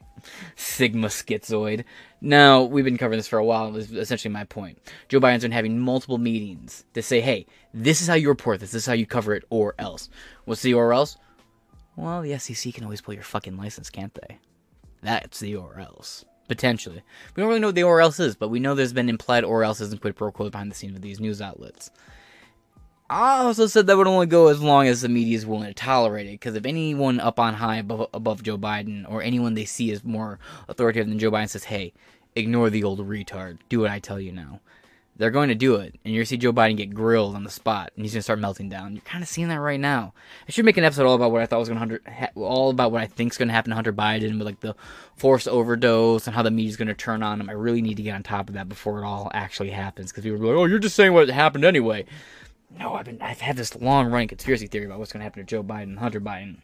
Sigma schizoid. Now, we've been covering this for a while, is essentially my point. Joe Biden's been having multiple meetings to say, hey, this is how you report this, this is how you cover it, or else. What's the or else? Well, the SEC can always pull your fucking license, can't they? That's the or else. Potentially. We don't really know what the or else is, but we know there's been implied or else's and quid pro quo behind the scenes with these news outlets. I also said that would only go as long as the media is willing to tolerate it. Because if anyone up on high above, above Joe Biden, or anyone they see as more authoritative than Joe Biden, says, "Hey, ignore the old retard. Do what I tell you now," they're going to do it, and you're gonna see Joe Biden get grilled on the spot, and he's gonna start melting down. You're kind of seeing that right now. I should make an episode all about what I thought was gonna Hunter, all about what I think's gonna happen to Hunter Biden with like the forced overdose and how the media's gonna turn on him. I really need to get on top of that before it all actually happens, because people are like, "Oh, you're just saying what happened anyway." No, I've been I've had this long running conspiracy theory about what's gonna happen to Joe Biden Hunter Biden.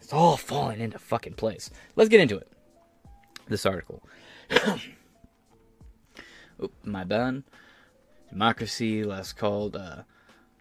It's all falling into fucking place. Let's get into it. This article. Oop, my bad. Democracy, last called. Uh,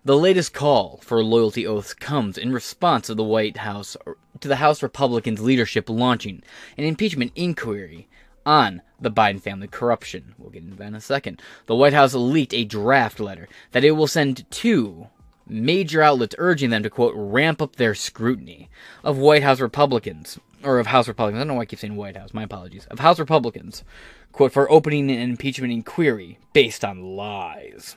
the latest call for loyalty oaths comes in response to the White House, to the House Republicans' leadership launching an impeachment inquiry on the Biden family corruption. We'll get into that in a second. The White House leaked a draft letter that it will send to major outlets urging them to, quote, ramp up their scrutiny of White House Republicans, or of House Republicans. I don't know why I keep saying White House, my apologies. Of House Republicans, quote, for opening an impeachment inquiry based on lies.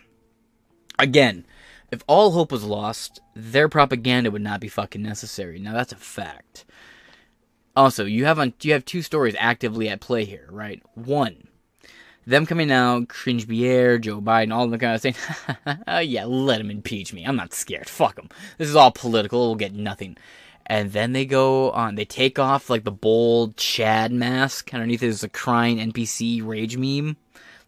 Again, if all hope was lost, their propaganda would not be fucking necessary. Now that's a fact. Also, you have on you have two stories actively at play here, right? One, them coming out, cringe Pierre, Joe Biden, all of them kind of saying, "Yeah, let him impeach me. I'm not scared. Fuck him. This is all political. We'll get nothing." And then they go on. They take off like the bold Chad mask. Underneath is a crying NPC rage meme.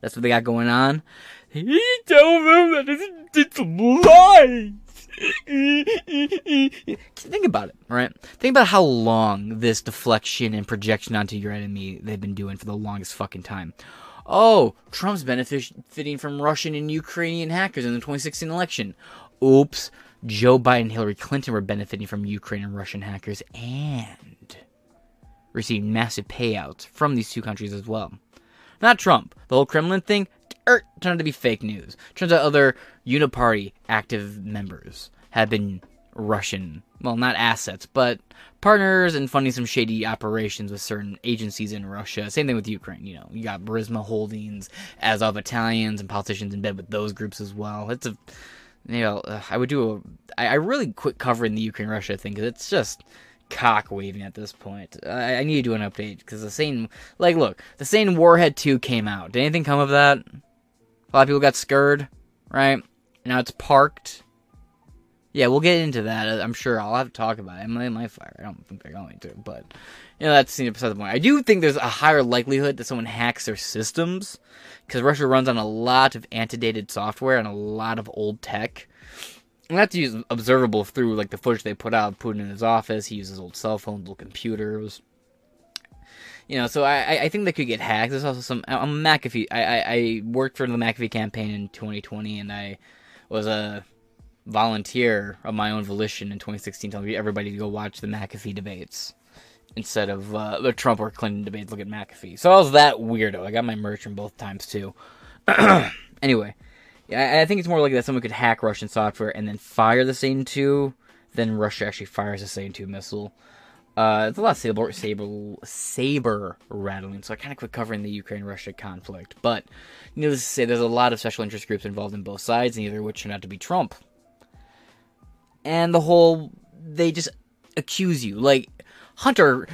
That's what they got going on. You tell them that it's, it's lies. Think about it, right? Think about how long this deflection and projection onto your enemy they've been doing for the longest fucking time. Oh, Trump's benefiting from Russian and Ukrainian hackers in the 2016 election. Oops, Joe Biden and Hillary Clinton were benefiting from Ukraine and Russian hackers and received massive payouts from these two countries as well. Not Trump. The whole Kremlin thing, er, turned out to be fake news. Turns out other Uniparty active members have been Russian, well, not assets, but partners and funding some shady operations with certain agencies in Russia. Same thing with Ukraine. You know, you got Burisma Holdings, Azov Battalions, and politicians in bed with those groups as well. It's a, you know, I would do a, I, I really quit covering the Ukraine Russia thing because it's just cock waving at this point. I, I, need to do an update because the same, like, look, the same Warhead 2 came out. Did anything come of that? A lot of people got scared, right? Now it's parked. Yeah, we'll get into that. Uh, I'm sure I'll have to talk about it. It might fire. I don't think they're going to, but you know that's beside the point. I do think there's a higher likelihood that someone hacks their systems because Russia runs on a lot of antedated software and a lot of old tech. And that's observable through like the footage they put out. Of Putin in his office, he uses old cell phones, old computers. You know, so I I think they could get hacked. There's also some. I'm McAfee. I, I I worked for the McAfee campaign in 2020, and I was a volunteer of my own volition in 2016 telling everybody to go watch the McAfee debates. instead of uh, the Trump or Clinton debates. Look at McAfee. So I was that weirdo. I got my merch from both times too. anyway, I, I think it's more likely that someone could hack Russian software and then fire the Satan two, then Russia actually fires the Satan two missile. Uh, it's a lot of saber, saber, saber rattling, so I kind of quit covering the Ukraine-Russia conflict. But needless to say, there's a lot of special interest groups involved in both sides, neither of which turned out to be Trump. And the whole, they just accuse you. Like, Hunter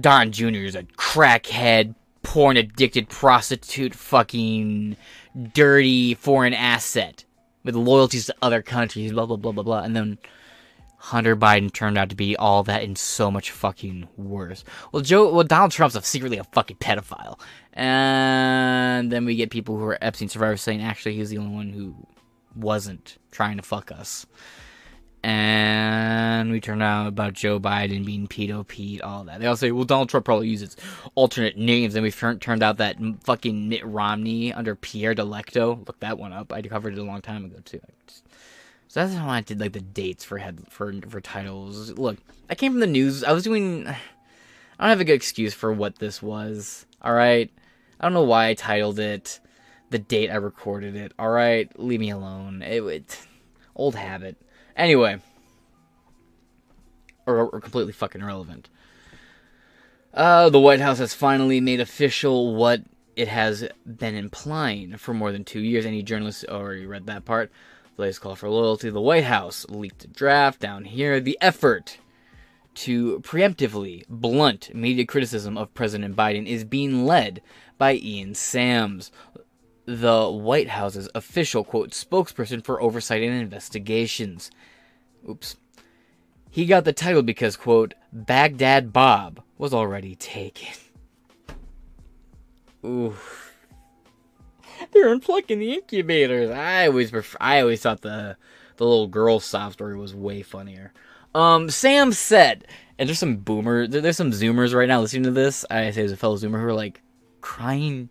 Don Jr. is a crackhead, porn addicted prostitute, fucking dirty foreign asset with loyalties to other countries, blah, blah, blah, blah, blah. And then Hunter Biden turned out to be all that and so much fucking worse. Well, Joe, well, Donald Trump's a secretly a fucking pedophile, and then we get people who are Epstein survivors saying actually he's the only one who wasn't trying to fuck us. And we turned out about Joe Biden being pedo Pete, all that. They all say, well, Donald Trump probably uses alternate names. And we turned out that fucking Mitt Romney under Pierre Delecto. Look that one up. I covered it a long time ago, too. So that's how I did like the dates for head for for titles. Look, I came from the news. I was doing. I don't have a good excuse for what this was. All right, I don't know why I titled it, the date I recorded it. All right, leave me alone. It, it old habit. Anyway, or, or completely fucking irrelevant. Uh, the White House has finally made official what it has been implying for more than two years. Any journalist already read that part. Latest call for loyalty. The White House leaked draft down here. The effort to preemptively blunt media criticism of President Biden is being led by Ian Sams, the White House's official quote spokesperson for oversight and investigations. Oops. He got the title because quote Baghdad Bob was already taken. Ooh. They're unplugging the incubators. I always prefer, I always thought the the little girl sob story was way funnier. Um, Sam said, and there's some boomer, there's some Zoomers right now listening to this. I say there's a fellow Zoomer who are like crying,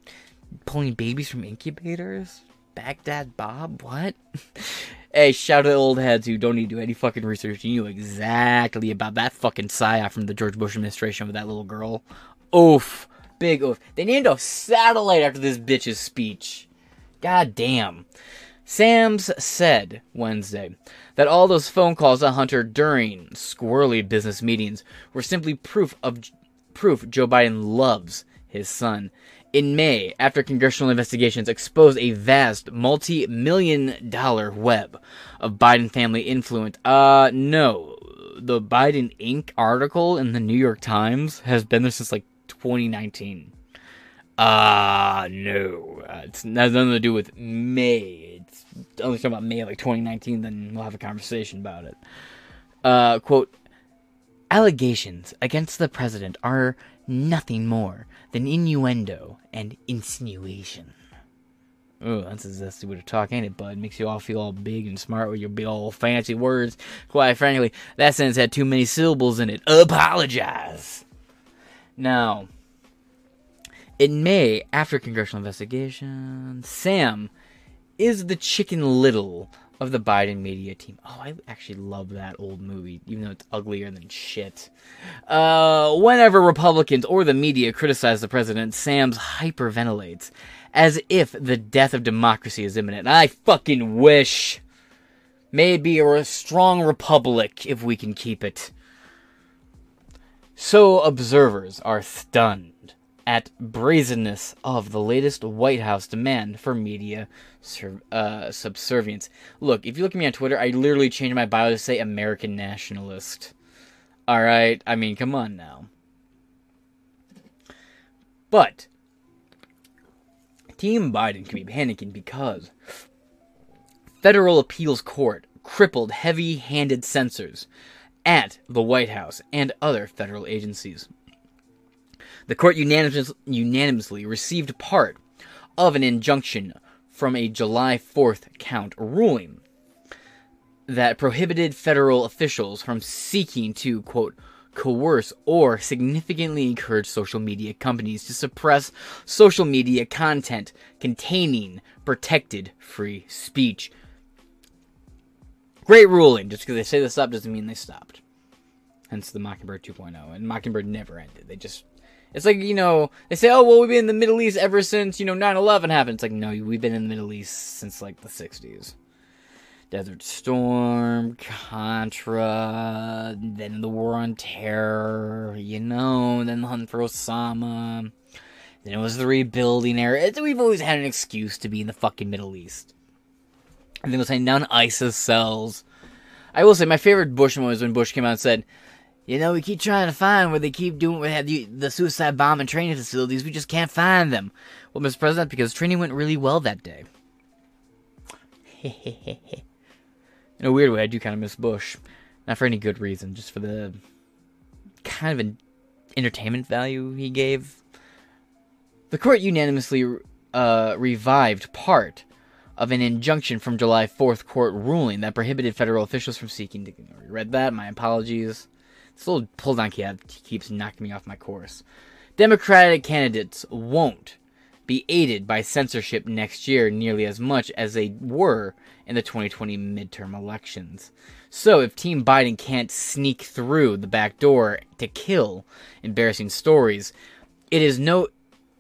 pulling babies from incubators. Baghdad Bob, what? hey, shout out to old heads who don't need to do any fucking research. You knew exactly about that fucking psyop from the George Bush administration with that little girl. Oof. Big oof. They named a satellite after this bitch's speech. God damn. Sams said Wednesday that all those phone calls to Hunter during squirrely business meetings were simply proof of proof Joe Biden loves his son. In May, after congressional investigations exposed a vast multi-million dollar web of Biden family influence, uh no, the Biden Inc. article in the New York Times has been there since like 2019. Ah, uh, no. Uh, it's, it has nothing to do with May. It's only talking about May like 2019, then we'll have a conversation about it. Uh, quote, allegations against the president are nothing more than innuendo and insinuation. Oh, that's a zesty way to talk, ain't it, bud? Makes you all feel all big and smart with your big old fancy words. Quite frankly, that sentence had too many syllables in it. Apologize. Now, in May, after congressional investigation, Sam is the Chicken Little of the Biden media team. Oh, I actually love that old movie, even though it's uglier than shit. Uh, whenever Republicans or the media criticize the president, Sam's hyperventilates as if the death of democracy is imminent. I fucking wish. Maybe a strong republic if we can keep it. So observers are stunned at brazenness of the latest White House demand for media uh, subservience. Look, if you look at me on Twitter, I literally changed my bio to say American nationalist. All right, I mean, come on now. But Team Biden can be panicking because federal appeals court crippled heavy-handed censors at the White House and other federal agencies. The court unanimous, unanimously received part of an injunction from a July 4th count ruling that prohibited federal officials from seeking to, quote, coerce or significantly encourage social media companies to suppress social media content containing protected free speech. Great ruling. Just because they say this up doesn't mean they stopped. hence the Mockingbird 2.0. And Mockingbird never ended. They just it's like, you know, they say, oh, well, we've been in the Middle East ever since, you know, 9 11 happened. It's like, no, we've been in the Middle East since, like, the 60s. Desert Storm, Contra, then the War on Terror, you know, then the hunt for Osama. Then it was the rebuilding era. It's, we've always had an excuse to be in the fucking Middle East. And then it was saying down ISIS cells. I will say my favorite Bush moment was when Bush came out and said, you know, we keep trying to find where they keep doing where the, the suicide bomb and training facilities. We just can't find them. Well, Mr. President, because training went really well that day. In a weird way, I do kind of miss Bush. Not for any good reason, just for the kind of an entertainment value he gave. The court unanimously uh, revived part of an injunction from July 4th court ruling that prohibited federal officials from seeking to. Read that? My apologies. This little pull down cab keeps knocking me off my course. Democratic candidates won't be aided by censorship next year nearly as much as they were in the 2020 midterm elections. So, if Team Biden can't sneak through the back door to kill embarrassing stories, it is no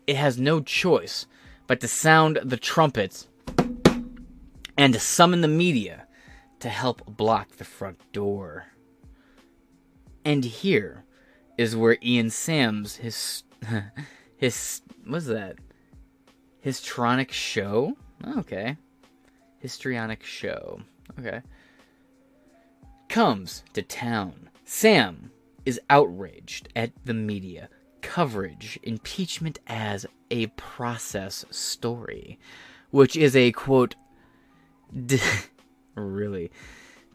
it has no choice but to sound the trumpets and to summon the media to help block the front door. And here is where Ian Sams his his what's that? Histrionic show? Okay. Histrionic show. Okay. Comes to town. Sam is outraged at the media coverage impeachment as a process story, which is a quote really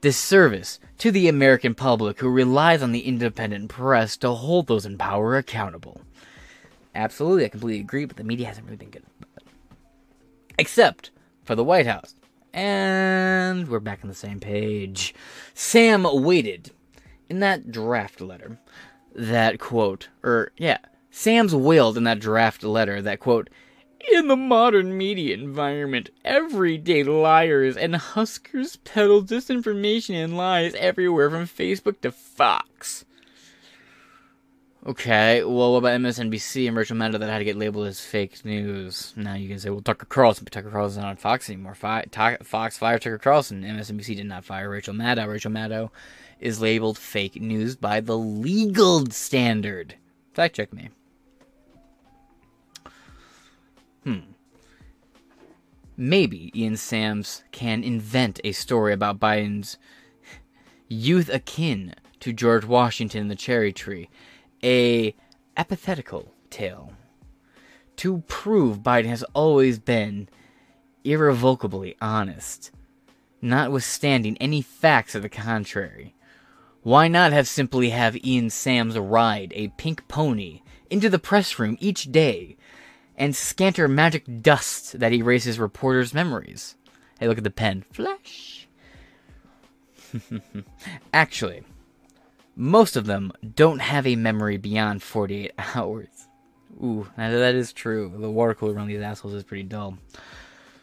disservice to the American public who relies on the independent press to hold those in power accountable. Absolutely, I completely agree, but the media hasn't really been good. Except for the White House. And we're back on the same page. Sam waited in that draft letter that quote, or yeah, Sam's wailed in that draft letter that quote, in the modern media environment, everyday liars and huskers peddle disinformation and lies everywhere from Facebook to Fox. Okay, well, what about MSNBC and Rachel Maddow that had to get labeled as fake news? Now you can say, well, Tucker Carlson, but Tucker Carlson's not on Fox anymore. Fox fired Tucker Carlson. MSNBC did not fire Rachel Maddow. Rachel Maddow is labeled fake news by the legal standard. Fact check me. Hmm. Maybe Ian Sams can invent a story about Biden's youth akin to George Washington and the cherry tree, a apathetical tale, to prove Biden has always been irrevocably honest, notwithstanding any facts to the contrary. Why not have simply have Ian Sams ride a pink pony into the press room each day and scatter magic dust that erases reporters' memories? Hey, look at the pen. Flash. Actually, most of them don't have a memory beyond 48 hours. Ooh, that, that is true. The water cooler around these assholes is pretty dull.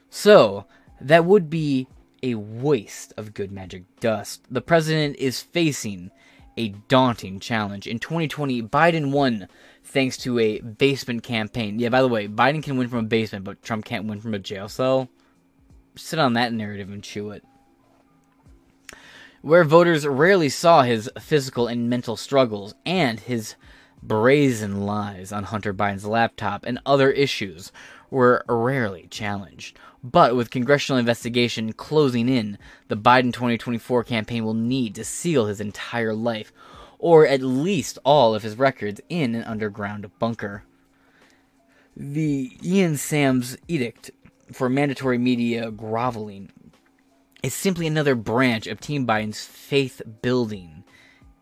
So, that would be a waste of good magic dust. The president is facing a daunting challenge. In 2020, Biden won thanks to a basement campaign. Yeah, by the way, Biden can win from a basement, but Trump can't win from a jail cell. Sit on that narrative and chew it. Where voters rarely saw his physical and mental struggles and his brazen lies on Hunter Biden's laptop and other issues were rarely challenged. But with congressional investigation closing in, the Biden 2024 campaign will need to seal his entire life, or at least all of his records, in an underground bunker. The Ian Sams edict for mandatory media groveling is simply another branch of Team Biden's faith building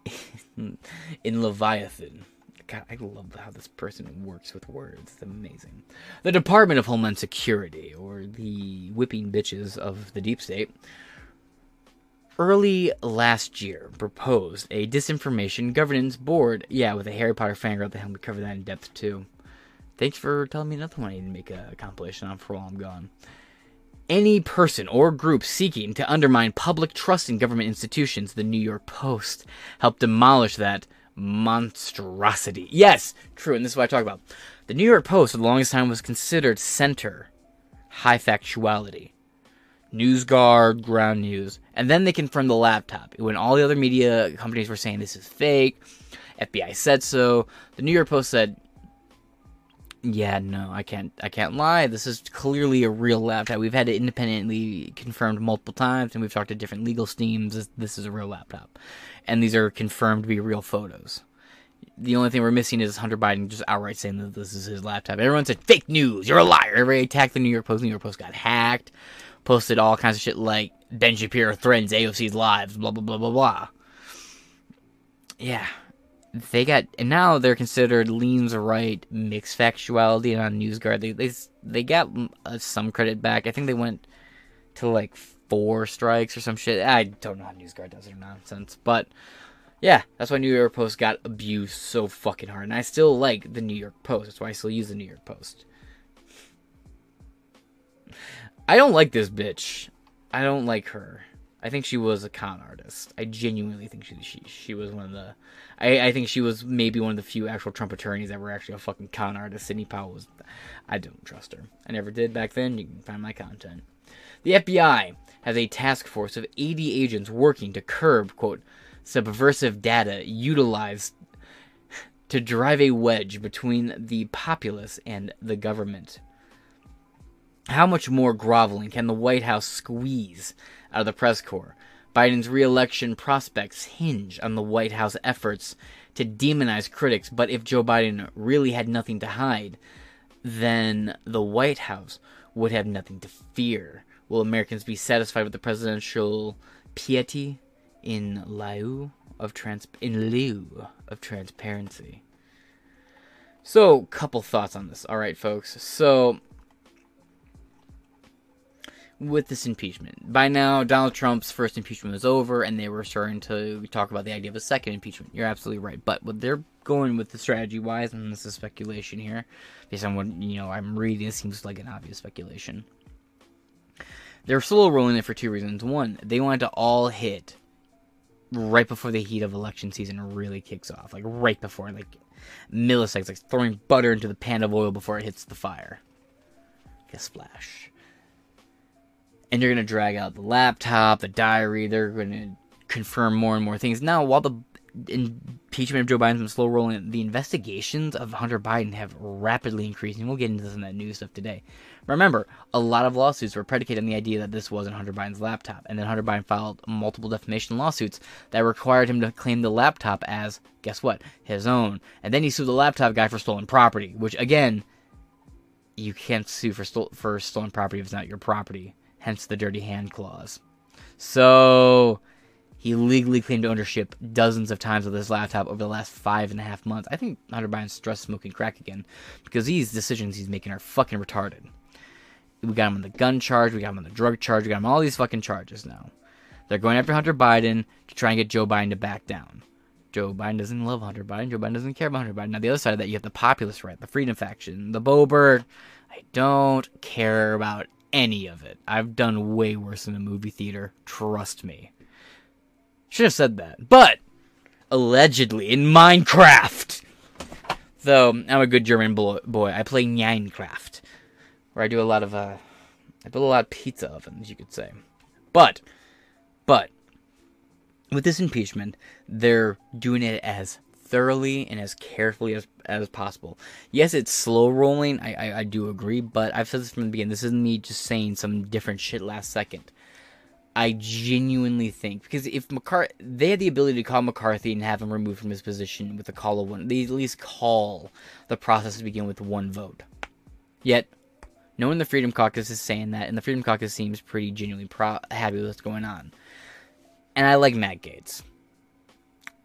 in Leviathan. God, I love how this person works with words. It's amazing. The Department of Homeland Security, or the whipping bitches of the deep state, early last year proposed a disinformation governance board. Yeah, with a Harry Potter fangirl at the helm. We cover that in depth too. Thanks for telling me another one I need to make a compilation on for while I'm gone. any person or group seeking to undermine public trust in government institutions, the New York Post helped demolish that monstrosity. Yes, true, and this is what I talk about. The New York Post, for the longest time, was considered center, high factuality. NewsGuard, ground news. And then they confirmed the laptop. When all the other media companies were saying this is fake, FBI said so, the New York Post said, yeah, no, I can't I can't lie. This is clearly a real laptop. We've had it independently confirmed multiple times and we've talked to different legal teams. This, this is a real laptop. And these are confirmed to be real photos. The only thing we're missing is Hunter Biden just outright saying that this is his laptop. Everyone said fake news. You're a liar. Everybody attacked the New York Post. The New York Post got hacked. Posted all kinds of shit like Ben Shapiro threatens AOC's lives. Blah blah blah blah blah. Yeah, they got and now they're considered leans right mixed factuality and on NewsGuard they they they got uh, some credit back. I think they went to like four strikes or some shit. I don't know how NewsGuard does their nonsense, but yeah, that's why New York Post got abused so fucking hard. And I still like the New York Post. That's why I still use the New York Post. I don't like this bitch. I don't like her. I think she was a con artist. I genuinely think she she, she was one of the. I, I think she was maybe one of the few actual Trump attorneys that were actually a fucking con artist. Sidney Powell was. I don't trust her. I never did back then. You can find my content. The FBI has a task force of 80 agents working to curb quote subversive data utilized to drive a wedge between the populace and the government. How much more groveling can the White House squeeze out of the press corps? Biden's reelection prospects hinge on the White House efforts to demonize critics, but if Joe Biden really had nothing to hide, then the White House would have nothing to fear. Will Americans be satisfied with the presidential piety in lieu of trans in lieu of transparency? So, couple thoughts on this. All right, folks. So, with this impeachment. By now, Donald Trump's first impeachment was over, and they were starting to talk about the idea of a second impeachment. You're absolutely right. But what they're going with the strategy wise, and this is speculation here, based on what you know I'm reading, it seems like an obvious speculation. They're slow rolling it for two reasons. One, they wanted to all hit right before the heat of election season really kicks off, like right before, like milliseconds, like throwing butter into the pan of oil before it hits the fire. Like a splash and they're going to drag out the laptop, the diary. They're going to confirm more and more things. Now, while the impeachment of Joe Biden's been slow rolling, the investigations of Hunter Biden have rapidly increased, and we'll get into this in that news stuff today. Remember, a lot of lawsuits were predicated on the idea that this wasn't Hunter Biden's laptop, and then Hunter Biden filed multiple defamation lawsuits that required him to claim the laptop as, guess what, his own. And then he sued the laptop guy for stolen property, which again, you can't sue for, for stolen property if it's not your property hence the dirty hand clause. So he legally claimed ownership dozens of times of this laptop over the last five and a half months. I think Hunter Biden's stress smoking crack again because these decisions he's making are fucking retarded. We got him on the gun charge, we got him on the drug charge, we got him on all these fucking charges now. They're going after Hunter Biden to try and get Joe Biden to back down. Joe Biden doesn't love Hunter Biden. Joe Biden doesn't care about Hunter Biden. Now, the other side of that, you have the populist right, the freedom faction, the Boebert. I don't care about any of it. I've done way worse in a movie theater. Trust me. Should have said that. But, allegedly, in Minecraft. Though, I'm a good German boy. I play Minecraft. Where I do a lot of, uh, I build a lot of pizza ovens, you could say. But, but, with this impeachment, they're doing it as thoroughly and as carefully as, as possible. Yes, it's slow rolling. I, I, I do agree, but I've said this from the beginning. This isn't me just saying some different shit last second. I genuinely think because if McCarthy, they had the ability to call McCarthy and have him removed from his position with a call of one. They at least call the process to begin with one vote. Yet, no knowing the Freedom Caucus is saying that, and the Freedom Caucus seems pretty genuinely pro- happy with what's going on. And I like Matt Gaetz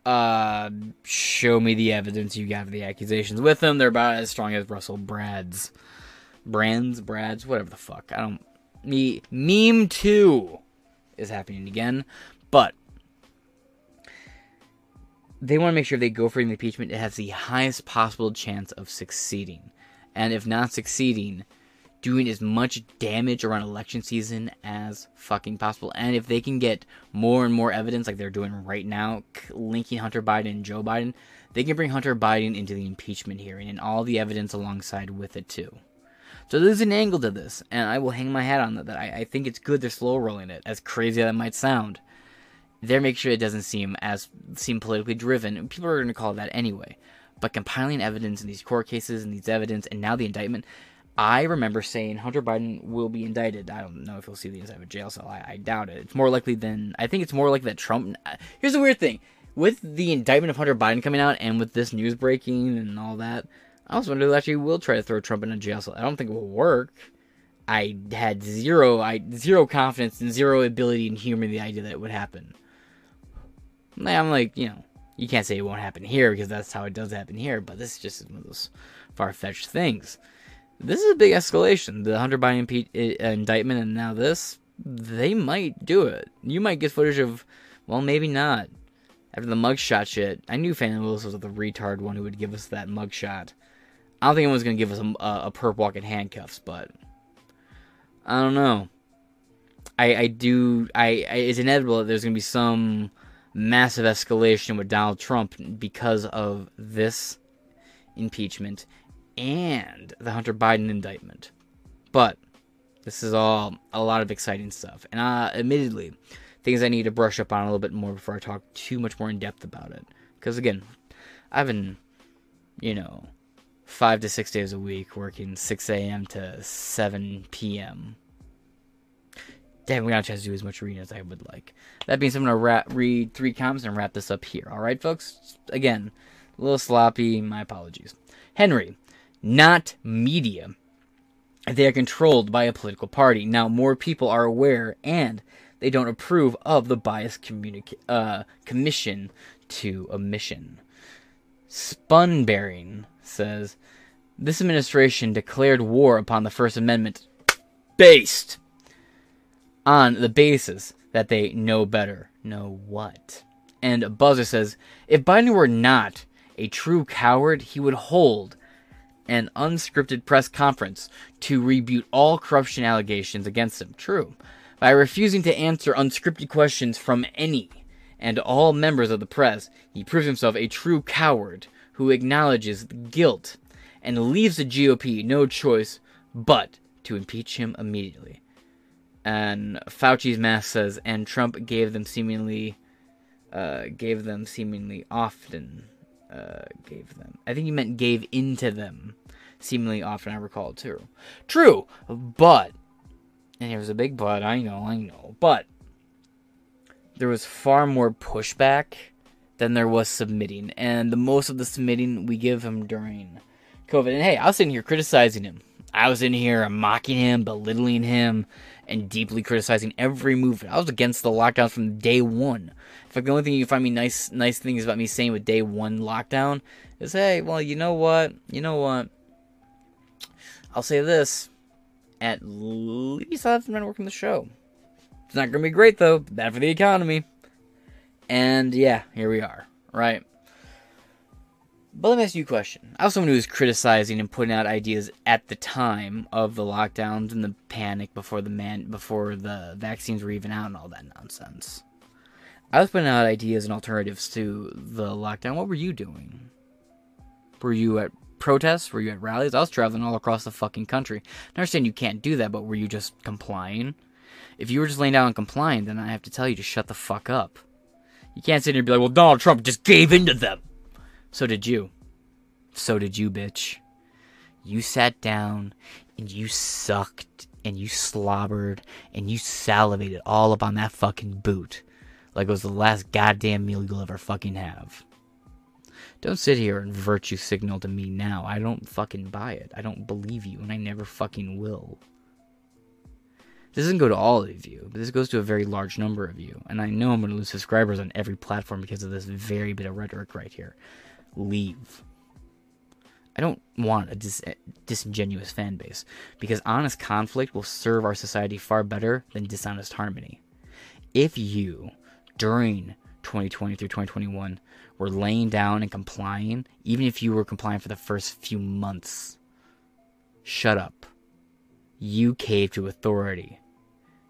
uh, show me the evidence you got for the accusations with them. They're about as strong as Russell Brad's. Brands, Brad's, whatever the fuck. I don't. Me, meme 2 is happening again. But they want to make sure they go for an impeachment, it has the highest possible chance of succeeding. And if not succeeding, doing as much damage around election season as fucking possible. And if they can get more and more evidence, like they're doing right now, linking Hunter Biden and Joe Biden, they can bring Hunter Biden into the impeachment hearing and all the evidence alongside with it too. So there's an angle to this, and I will hang my hat on that. That I, I think it's good they're slow rolling it, as crazy as that might sound. They're making sure it doesn't seem as seem politically driven. People are going to call it that anyway. But compiling evidence in these court cases and these evidence, and now the indictment. I remember saying Hunter Biden will be indicted. I don't know if he'll see the inside of a jail cell. I, I doubt it. It's more likely than I think it's more likely that Trump. Here's the weird thing: with the indictment of Hunter Biden coming out, and with this news breaking and all that, I was wondering if actually will try to throw Trump in a jail cell. I don't think it will work. I had zero, I zero confidence and zero ability in humoring the idea that it would happen. I'm like, you know, you can't say it won't happen here because that's how it does happen here. But this is just one of those far fetched things. This is a big escalation. The Hunter Biden impe- indictment and now this, they might do it. You might get footage of, well, maybe not. After the mugshot shit, I knew Fani Willis was the retard one who would give us that mugshot. I don't think anyone's gonna give us a, a, a perp walk in handcuffs, but I don't know. I I do I, I it's inevitable that there's gonna be some massive escalation with Donald Trump because of this impeachment and the Hunter Biden indictment. But this is all a lot of exciting stuff, and uh, admittedly, things I need to brush up on a little bit more before I talk too much more in depth about it. Because again, I've been, you know, five to six days a week working 6 a.m. to 7 p.m. Damn, we got a chance to do as much reading as I would like. That being said, I'm gonna read three comments and wrap this up here. All right, folks. Again, a little sloppy. My apologies. Henry, not media. They are controlled by a political party. Now, more people are aware and they don't approve of the bias uh, commission to omission. Spun Bearing says this administration declared war upon the First Amendment based on the basis that they know better. Know what? And Buzzer says if Biden were not a true coward, he would hold an unscripted press conference to rebut all corruption allegations against him. True. By refusing to answer unscripted questions from any and all members of the press, he proves himself a true coward who acknowledges guilt and leaves the GOP no choice but to impeach him immediately. And Fauci's mask says, and Trump gave them seemingly, uh, gave them seemingly often, uh, gave them. I think he meant gave into them seemingly often. I recall too. True, but and there was a big but. I know, I know, but there was far more pushback than there was submitting, and the most of the submitting we give him during COVID. And hey, I was sitting here criticizing him. I was in here mocking him, belittling him, and deeply criticizing every move. I was against the lockdowns from day one. In fact, the only thing you find me nice, nice things about me saying with day one lockdown is, hey, well, you know what, you know what. I'll say this: at least I have been working the show. It's not gonna be great though. Bad for the economy. And yeah, here we are, right? But let me ask you a question. I was someone who was criticizing and putting out ideas at the time of the lockdowns and the panic before the man before the vaccines were even out and all that nonsense. I was putting out ideas and alternatives to the lockdown. What were you doing? Were you at protests? Were you at rallies? I was traveling all across the fucking country. I understand you can't do that, but were you just complying? If you were just laying down and complying, then I have to tell you to shut the fuck up. You can't sit here and be like, well, Donald Trump just gave in to them. So did you. So did you, bitch. You sat down and you sucked and you slobbered and you salivated all up on that fucking boot like it was the last goddamn meal you'll ever fucking have. Don't sit here and virtue signal to me now. I don't fucking buy it. I don't believe you, and I never fucking will. This doesn't go to all of you, but this goes to a very large number of you. And I know I'm going to lose subscribers on every platform because of this very bit of rhetoric right here. Leave. I don't want a dis- disingenuous fan base because honest conflict will serve our society far better than dishonest harmony. If you, during 2020 through 2021, were laying down and complying, even if you were complying for the first few months, shut up. You caved to authority.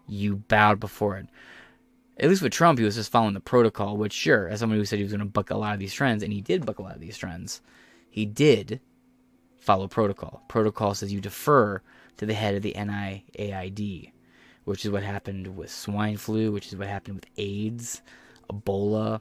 You bowed before it. At least with Trump, he was just following the protocol, which, sure, as someone who said he was going to buck a lot of these trends, and he did buck a lot of these trends, he did follow protocol. Protocol says you defer to the head of the NIAID, which is what happened with swine flu, which is what happened with AIDS, Ebola.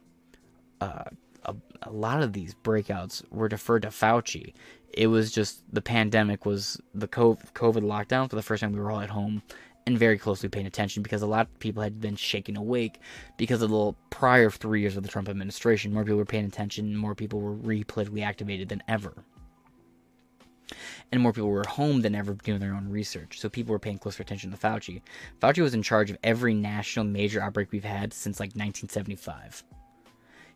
Uh, a, a lot of these breakouts were deferred to Fauci. It was just the pandemic was the COVID lockdown for the first time we were all at home and very closely paying attention because a lot of people had been shaken awake because of the prior three years of the Trump administration. More people were paying attention, more people were re politically activated than ever. And more people were at home than ever doing their own research. So people were paying closer attention to Fauci. Fauci was in charge of every national major outbreak we've had since like 1975.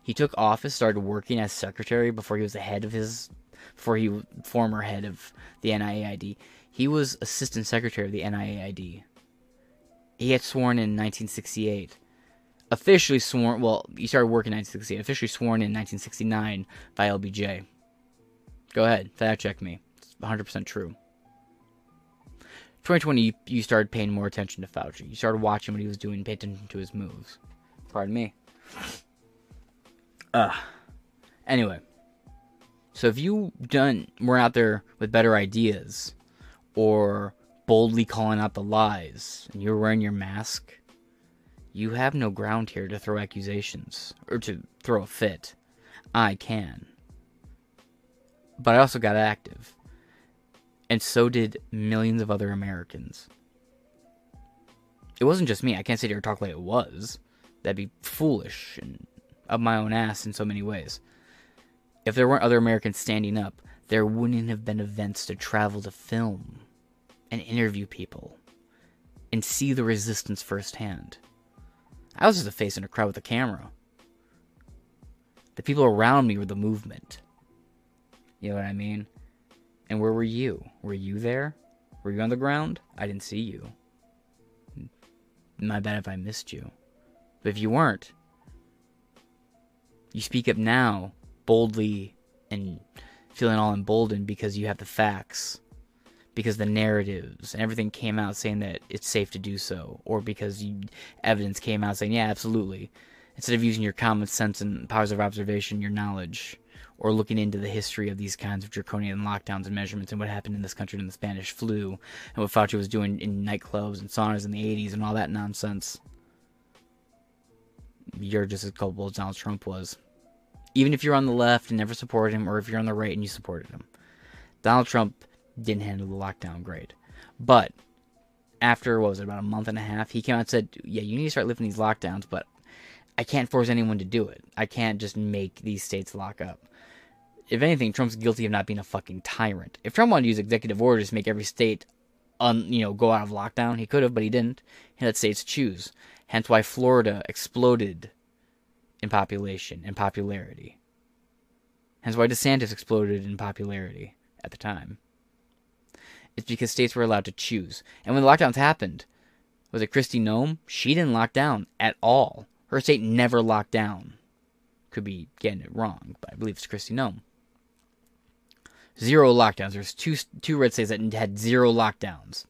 He took office, started working as secretary before he was the head of his, before he former head of the NIAID. He was assistant secretary of the NIAID. He had sworn in 1968. Officially sworn, well, he started working in 1968. Officially sworn in 1969 by LBJ. Go ahead, fact check me. It's 100% true. 2020, you, you started paying more attention to Fauci. You started watching what he was doing, pay attention to his moves. Pardon me. Ugh. Anyway, so if you done were out there with better ideas, or boldly calling out the lies, and you're wearing your mask, you have no ground here to throw accusations or to throw a fit. I can. But I also got active. And so did millions of other Americans. It wasn't just me. I can't sit here and talk like it was. That'd be foolish and up my own ass in so many ways. If there weren't other Americans standing up, there wouldn't have been events to travel to film and interview people and see the resistance firsthand. I was just a face in a crowd with a camera. The people around me were the movement. You know what I mean? And where were you? Were you there? Were you on the ground? I didn't see you. My bad if I missed you. But if you weren't, you speak up now boldly and feeling all emboldened because you have the facts because the narratives and everything came out saying that it's safe to do so or because you, evidence came out saying yeah absolutely instead of using your common sense and powers of observation your knowledge or looking into the history of these kinds of draconian lockdowns and measurements and what happened in this country in the Spanish flu and what Fauci was doing in nightclubs and saunas in the 80s and all that nonsense you're just as culpable as Donald Trump was. Even if you're on the left and never supported him, or if you're on the right and you supported him. Donald Trump didn't handle the lockdown great. But after, what was it, about a month and a half, he came out and said, Yeah, you need to start lifting these lockdowns, but I can't force anyone to do it. I can't just make these states lock up. If anything, Trump's guilty of not being a fucking tyrant. If Trump wanted to use executive orders to make every state un, you know, go out of lockdown, he could have, but he didn't. He let states choose. Hence why Florida exploded in population and popularity. Hence why DeSantis exploded in popularity at the time. It's because states were allowed to choose. And when the lockdowns happened, was it Kristi Noem? She didn't lock down at all. Her state never locked down. Could be getting it wrong, but I believe it's Kristi Noem. Zero lockdowns. There's two two red states that had zero lockdowns.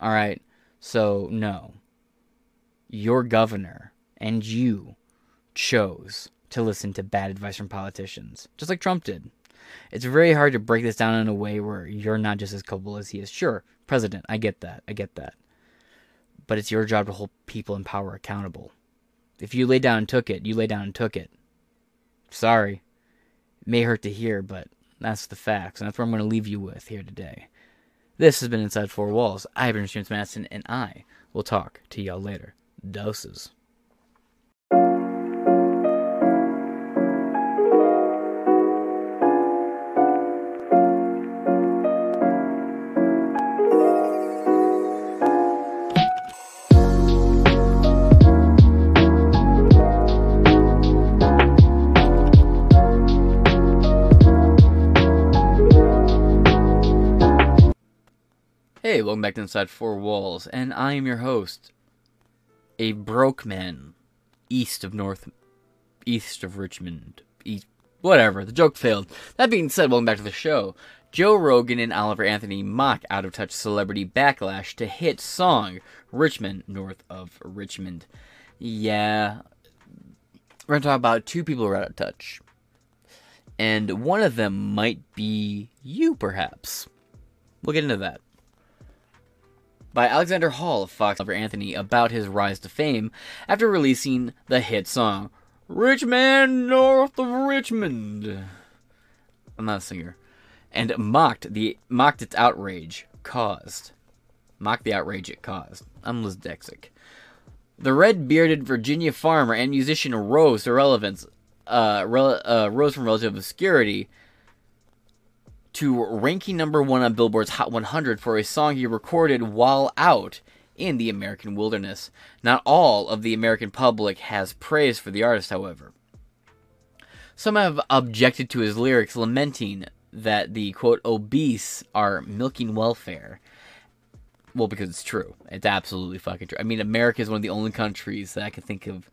All right. So, no. Your governor and you chose to listen to bad advice from politicians, just like Trump did. It's very hard to break this down in a way where you're not just as culpable as he is. Sure, president, I get that. I get that. But it's your job to hold people in power accountable. If you lay down and took it, you lay down and took it. Sorry. It may hurt to hear, but that's the facts, and that's what I'm going to leave you with here today. This has been Inside Four Walls. I've been James Madison, and I will talk to y'all later. Doses. Welcome back Inside Four Walls, and I am your host, a broke man, east of North, east of Richmond, east, Whatever, the joke failed. That being said, welcome back to the show. Joe Rogan and Oliver Anthony mock out of touch celebrity backlash to hit song Rich Men, north of Richmond. Yeah. We're to talk about two people who are out of touch. And one of them might be you, perhaps. We'll get into that. By Alexander Hall of Fox Oliver Anthony about his rise to fame after releasing the hit song Rich Man North of Richmond. I'm not a singer. And mocked the mocked its outrage caused. Mocked the outrage it caused. I'm Dexick. The red bearded Virginia farmer and musician rose to relevance, uh, rel- uh, rose from relative obscurity to ranking number one on Billboard's Hot 100 for a song he recorded while out in the American wilderness. Not all of the American public has praise for the artist, however. Some have objected to his lyrics, lamenting that the quote obese are milking welfare. Well, because it's true. It's absolutely fucking true. I mean, America is one of the only countries that I can think of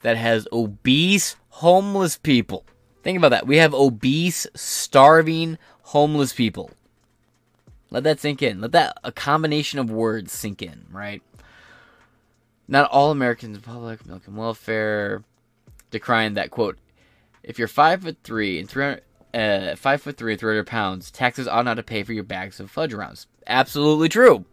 that has obese, homeless people. Think about that. We have obese, starving, homeless people. Let that sink in. Let that a combination of words sink in, right? Not all Americans in public, milk and welfare, decrying that quote. If you're five foot three and three hundred, uh, five foot three and three hundred pounds, taxes ought not to pay for your bags of fudge rounds. Absolutely true.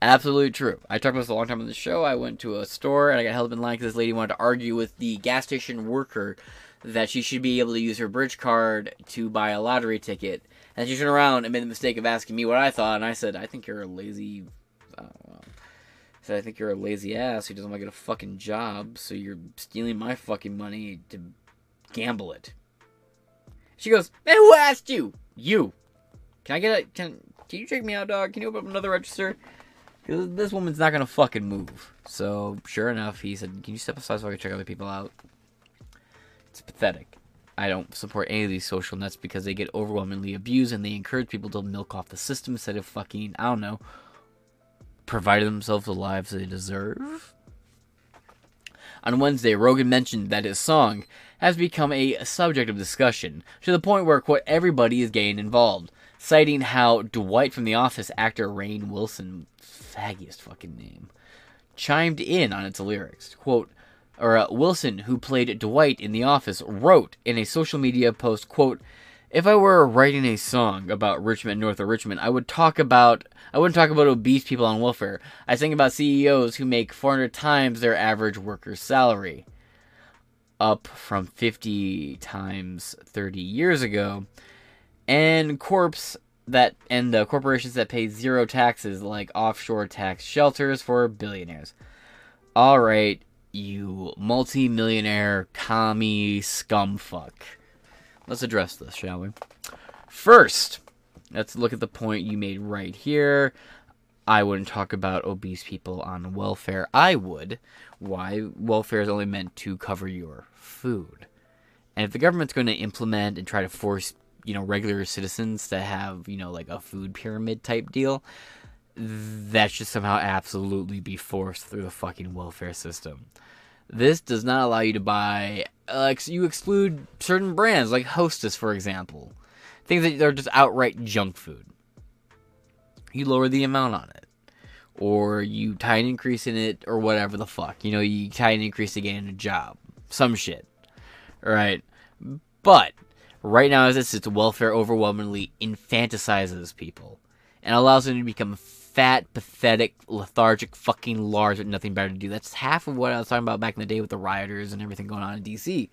Absolutely true. I talked about this a long time on the show. I went to a store and I got held up in line because this lady wanted to argue with the gas station worker that she should be able to use her bridge card to buy a lottery ticket. And she turned around and made the mistake of asking me what I thought, and I said, "I think you're a lazy." I don't know. I said, "I think you're a lazy ass who doesn't want to get a fucking job, so you're stealing my fucking money to gamble it." She goes, "Man, who asked you? You. Can I get a can? Can you check me out, dog? Can you open up another register?" Because this woman's not gonna fucking move. So sure enough, he said, "Can you step aside so I can check other people out?" It's pathetic. I don't support any of these social nets because they get overwhelmingly abused and they encourage people to milk off the system instead of fucking, I don't know, providing themselves the lives they deserve. On Wednesday, Rogan mentioned that his song has become a subject of discussion to the point where, quote, everybody is getting involved, citing how Dwight from The Office actor Rainn Wilson, faggiest fucking name, chimed in on its lyrics. Quote, or uh, Wilson, who played Dwight in The Office, wrote in a social media post, quote, if I were writing a song about Rich Men, north of Richmond, I would talk about I wouldn't talk about obese people on welfare. I sing about CEOs who make 400 times their average worker's salary, up from 50 times 30 years ago, and corps that and the corporations that pay zero taxes, like offshore tax shelters for billionaires. All right, you multi-millionaire commie scumfuck. Let's address this, shall we? First, let's look at the point you made right here. I wouldn't talk about obese people on welfare. I would. Why? Welfare is only meant to cover your food. And if the government's going to implement and try to force, you know, regular citizens to have, you know, like a food pyramid type deal, that should somehow absolutely be forced through the fucking welfare system. This does not allow you to buy, uh, like, you exclude certain brands, like Hostess, for example. Things that are just outright junk food. You lower the amount on it. Or you tie an increase in it, or whatever the fuck. You know, you tie an increase to gain a job. Some shit. Right? But, right now, as it sits, welfare overwhelmingly infantilizes people. And allows them to become fat, pathetic, lethargic, fucking large with nothing better to do. That's half of what I was talking about back in the day with the rioters and everything going on in DC.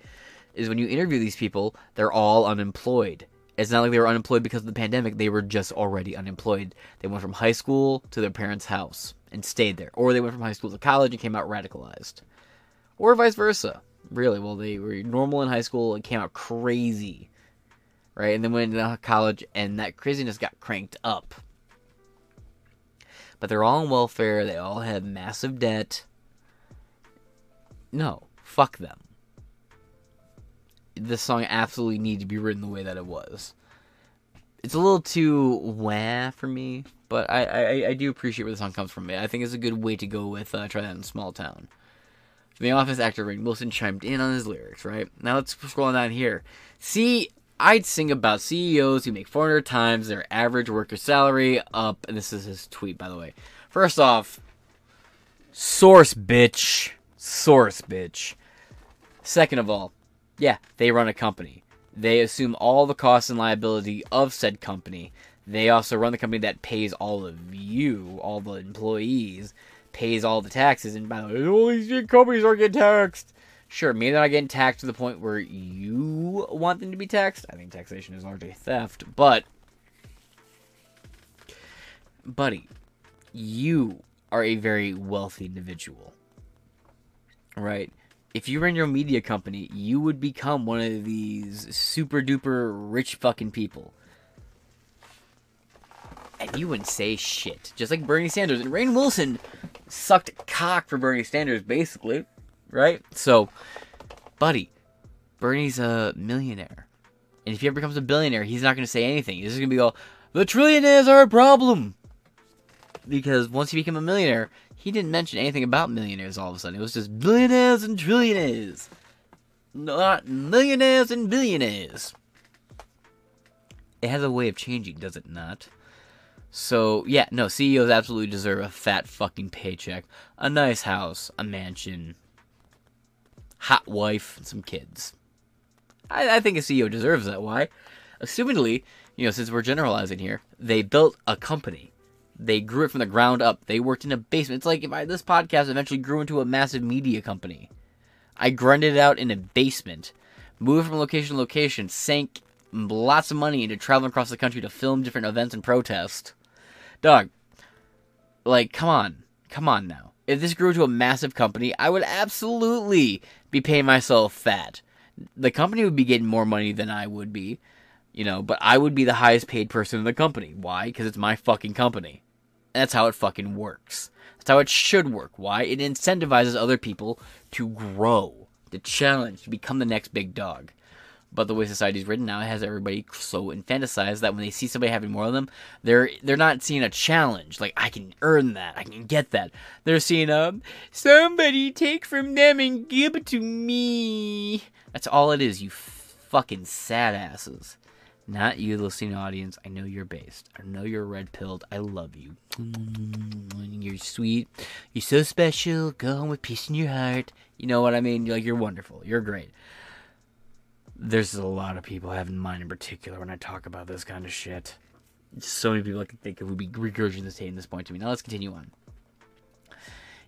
Is when you interview these people, they're all unemployed. It's not like they were unemployed because of the pandemic, they were just already unemployed. They went from high school to their parents' house and stayed there. Or they went from high school to college and came out radicalized. Or vice versa. Really, well, they were normal in high school and came out crazy. Right? And then went into college and that craziness got cranked up but they're all on welfare. They all have massive debt. No, fuck them. This song absolutely needed to be written the way that it was. It's a little too wah for me, but I, I, I do appreciate where the song comes from. I think it's a good way to go with uh, Try That in Small Town. from The Office actor Rainn Wilson chimed in on his lyrics, right? Now let's scroll down here. See, I'd sing about CEOs who make 400 times their average worker salary up, and this is his tweet, by the way. First off, source bitch. Source bitch. Second of all, yeah, they run a company. They assume all the costs and liability of said company. They also run the company that pays all of you, all the employees, pays all the taxes. And by the way, all these big companies are getting taxed. Sure, maybe they're not getting taxed to the point where you want them to be taxed. I think taxation is largely theft, but buddy, you are a very wealthy individual. Right? If you ran your media company, you would become one of these super duper rich fucking people. And you wouldn't say shit. Just like Bernie Sanders. And Rainn Wilson sucked cock for Bernie Sanders, basically. Right? So, buddy, Bernie's a millionaire. And if he ever becomes a billionaire, he's not going to say anything. He's just going to be all, the trillionaires are a problem because once he became a millionaire, he didn't mention anything about millionaires all of a sudden. It was just billionaires and trillionaires. Not millionaires and billionaires. It has a way of changing, does it not? So, yeah, no, CEOs absolutely deserve a fat fucking paycheck, a nice house, a mansion, hot wife, and some kids. I, I think a CEO deserves that. Why? Assumingly, you know, since we're generalizing here, they built a company they grew it from the ground up. They worked in a basement. It's like if I, this podcast eventually grew into a massive media company. I grinded it out in a basement, moved from location to location, sank lots of money into traveling across the country to film different events and protest. Dog, like, come on. Come on now. If this grew to a massive company, I would absolutely be paying myself fat. The company would be getting more money than I would be, you know, but I would be the highest paid person in the company. Why? Because it's my fucking company. That's how it fucking works. That's how it should work. Why? It incentivizes other people to grow, to challenge, to become the next big dog. But the way society's written now, has everybody so infantilized that when they see somebody having more of them, they're they're not seeing a challenge. Like I can earn that, I can get that. They're seeing um somebody take from them and give it to me. That's all it is. You fucking sad asses. Not you, listening audience. I know you're based. I know you're red pilled. I love you. You're sweet. You're so special. Go home with peace in your heart. You know what I mean? Like you're wonderful. You're great. There's a lot of people I have in mind in particular when I talk about this kind of shit. So many people I can think of would be regurgitating this point to me. Now let's continue on.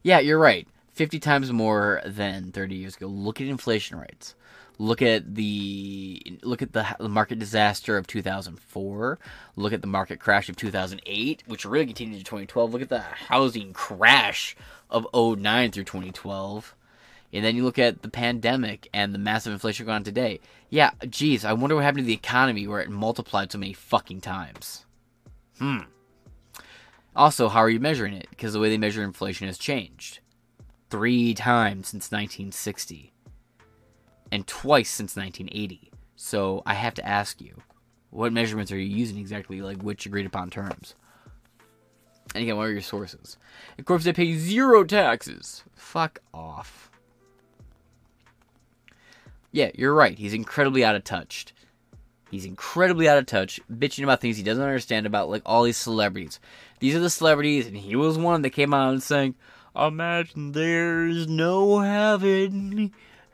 Yeah, you're right. 50 times more than 30 years ago. Look at inflation rates look at the look at the, market disaster of 2004 look at the market crash of 2008 which really continued to 2012 look at the housing crash of 09 through 2012 and then you look at the pandemic and the massive inflation going on today yeah geez i wonder what happened to the economy where it multiplied so many fucking times hmm also how are you measuring it because the way they measure inflation has changed three times since 1960 and twice since 1980. So I have to ask you, what measurements are you using exactly? Like which agreed upon terms? And again, what are your sources? Of course, they pay zero taxes. Fuck off. Yeah, you're right. He's incredibly out of touch. He's incredibly out of touch, bitching about things he doesn't understand about, like all these celebrities. These are the celebrities, and he was one that came out and saying, Imagine there's no heaven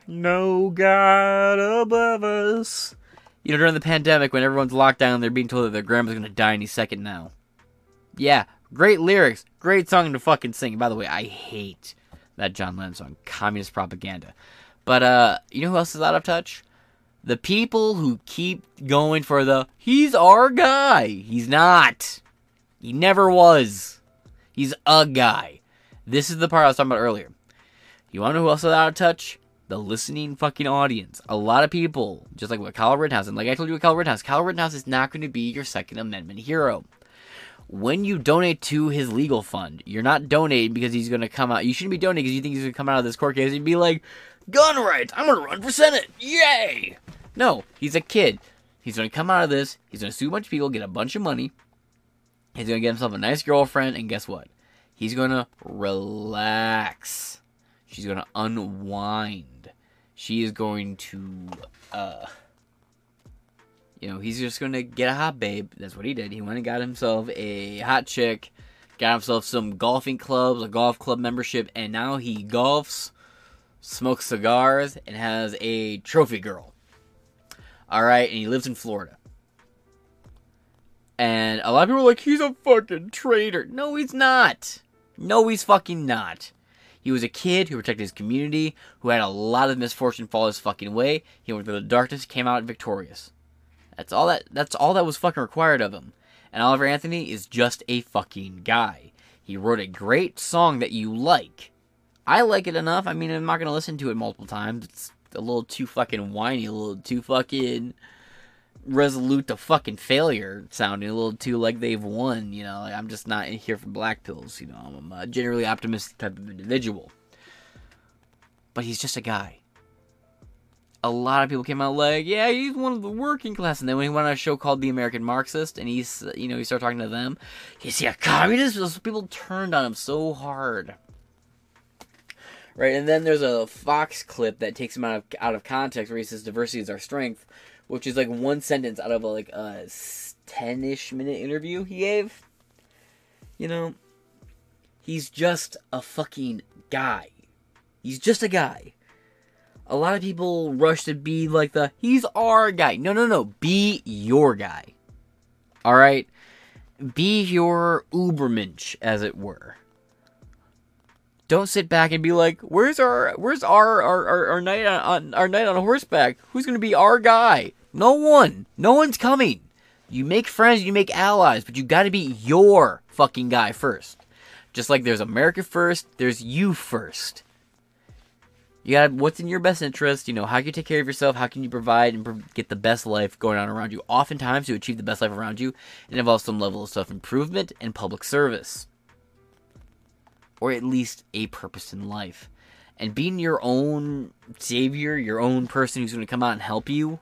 no God above us. You know, during the pandemic, when everyone's locked down, they're being told that their grandma's gonna die any second now. Yeah, great lyrics, great song to fucking sing. By the way, I hate that John Lennon song, communist propaganda. But uh, you know who else is out of touch? The people who keep going for the he's our guy. He's not. He never was. He's a guy. This is the part I was talking about earlier. You wanna know who else is out of touch? the listening fucking audience. A lot of people, just like what Kyle Rittenhouse, and like I told you with Kyle Rittenhouse, Kyle Rittenhouse is not going to be your Second Amendment hero. When you donate to his legal fund, you're not donating because he's going to come out. You shouldn't be donating because you think he's going to come out of this court case and be like, gun rights, I'm going to run for Senate. Yay! No, he's a kid. He's going to come out of this. He's going to sue a bunch of people, get a bunch of money. He's going to get himself a nice girlfriend, and guess what? He's going to relax She's going to unwind. She is going to, uh, you know, he's just to get a hot babe. That's what he did. He went and got himself a hot chick, got himself some golfing clubs, a golf club membership, and now he golfs, smokes cigars, and has a trophy girl. All right, and he lives in Florida. And a lot of people are like, he's a fucking traitor. No, he's not. No, he's fucking not. He was a kid who protected his community, who had a lot of misfortune fall his fucking way. He went through the darkness, came out victorious. That's all that that's all that was fucking required of him. And Oliver Anthony is just a fucking guy. He wrote a great song that you like. I like it enough. I mean, I'm not gonna listen to it multiple times. It's a little too fucking whiny, a little too fucking resolute to fucking failure sounding a little too like they've won you know i'm just not here for black pills you know i'm a generally optimistic type of individual but he's just a guy a lot of people came out like yeah he's one of the working class. And then when he went on a show called the american marxist and he's you know he started talking to them is he a communist Those people turned on him so hard. Right and then there's a fox clip that takes him out of out of context where he says diversity is our strength which is like one sentence out of a, like a 10-ish minute interview he gave. You know he's just a fucking guy. He's just a guy a lot of people rush to be like the he's our guy no no no be your guy all right be your ubermensch as it were don't sit back and be like, "Where's our where's our our, our, our knight on, on our knight on horseback? Who's gonna be our guy? No one. No one's coming. You make friends, you make allies, but you got to be your fucking guy first. Just like there's America first, there's you first. You got what's in your best interest. You know how can you take care of yourself? How can you provide and get the best life going on around you? Oftentimes, to achieve the best life around you, it involves some level of self improvement and public service or at least a purpose in life. And being your own savior, your own person who's going to come out and help you,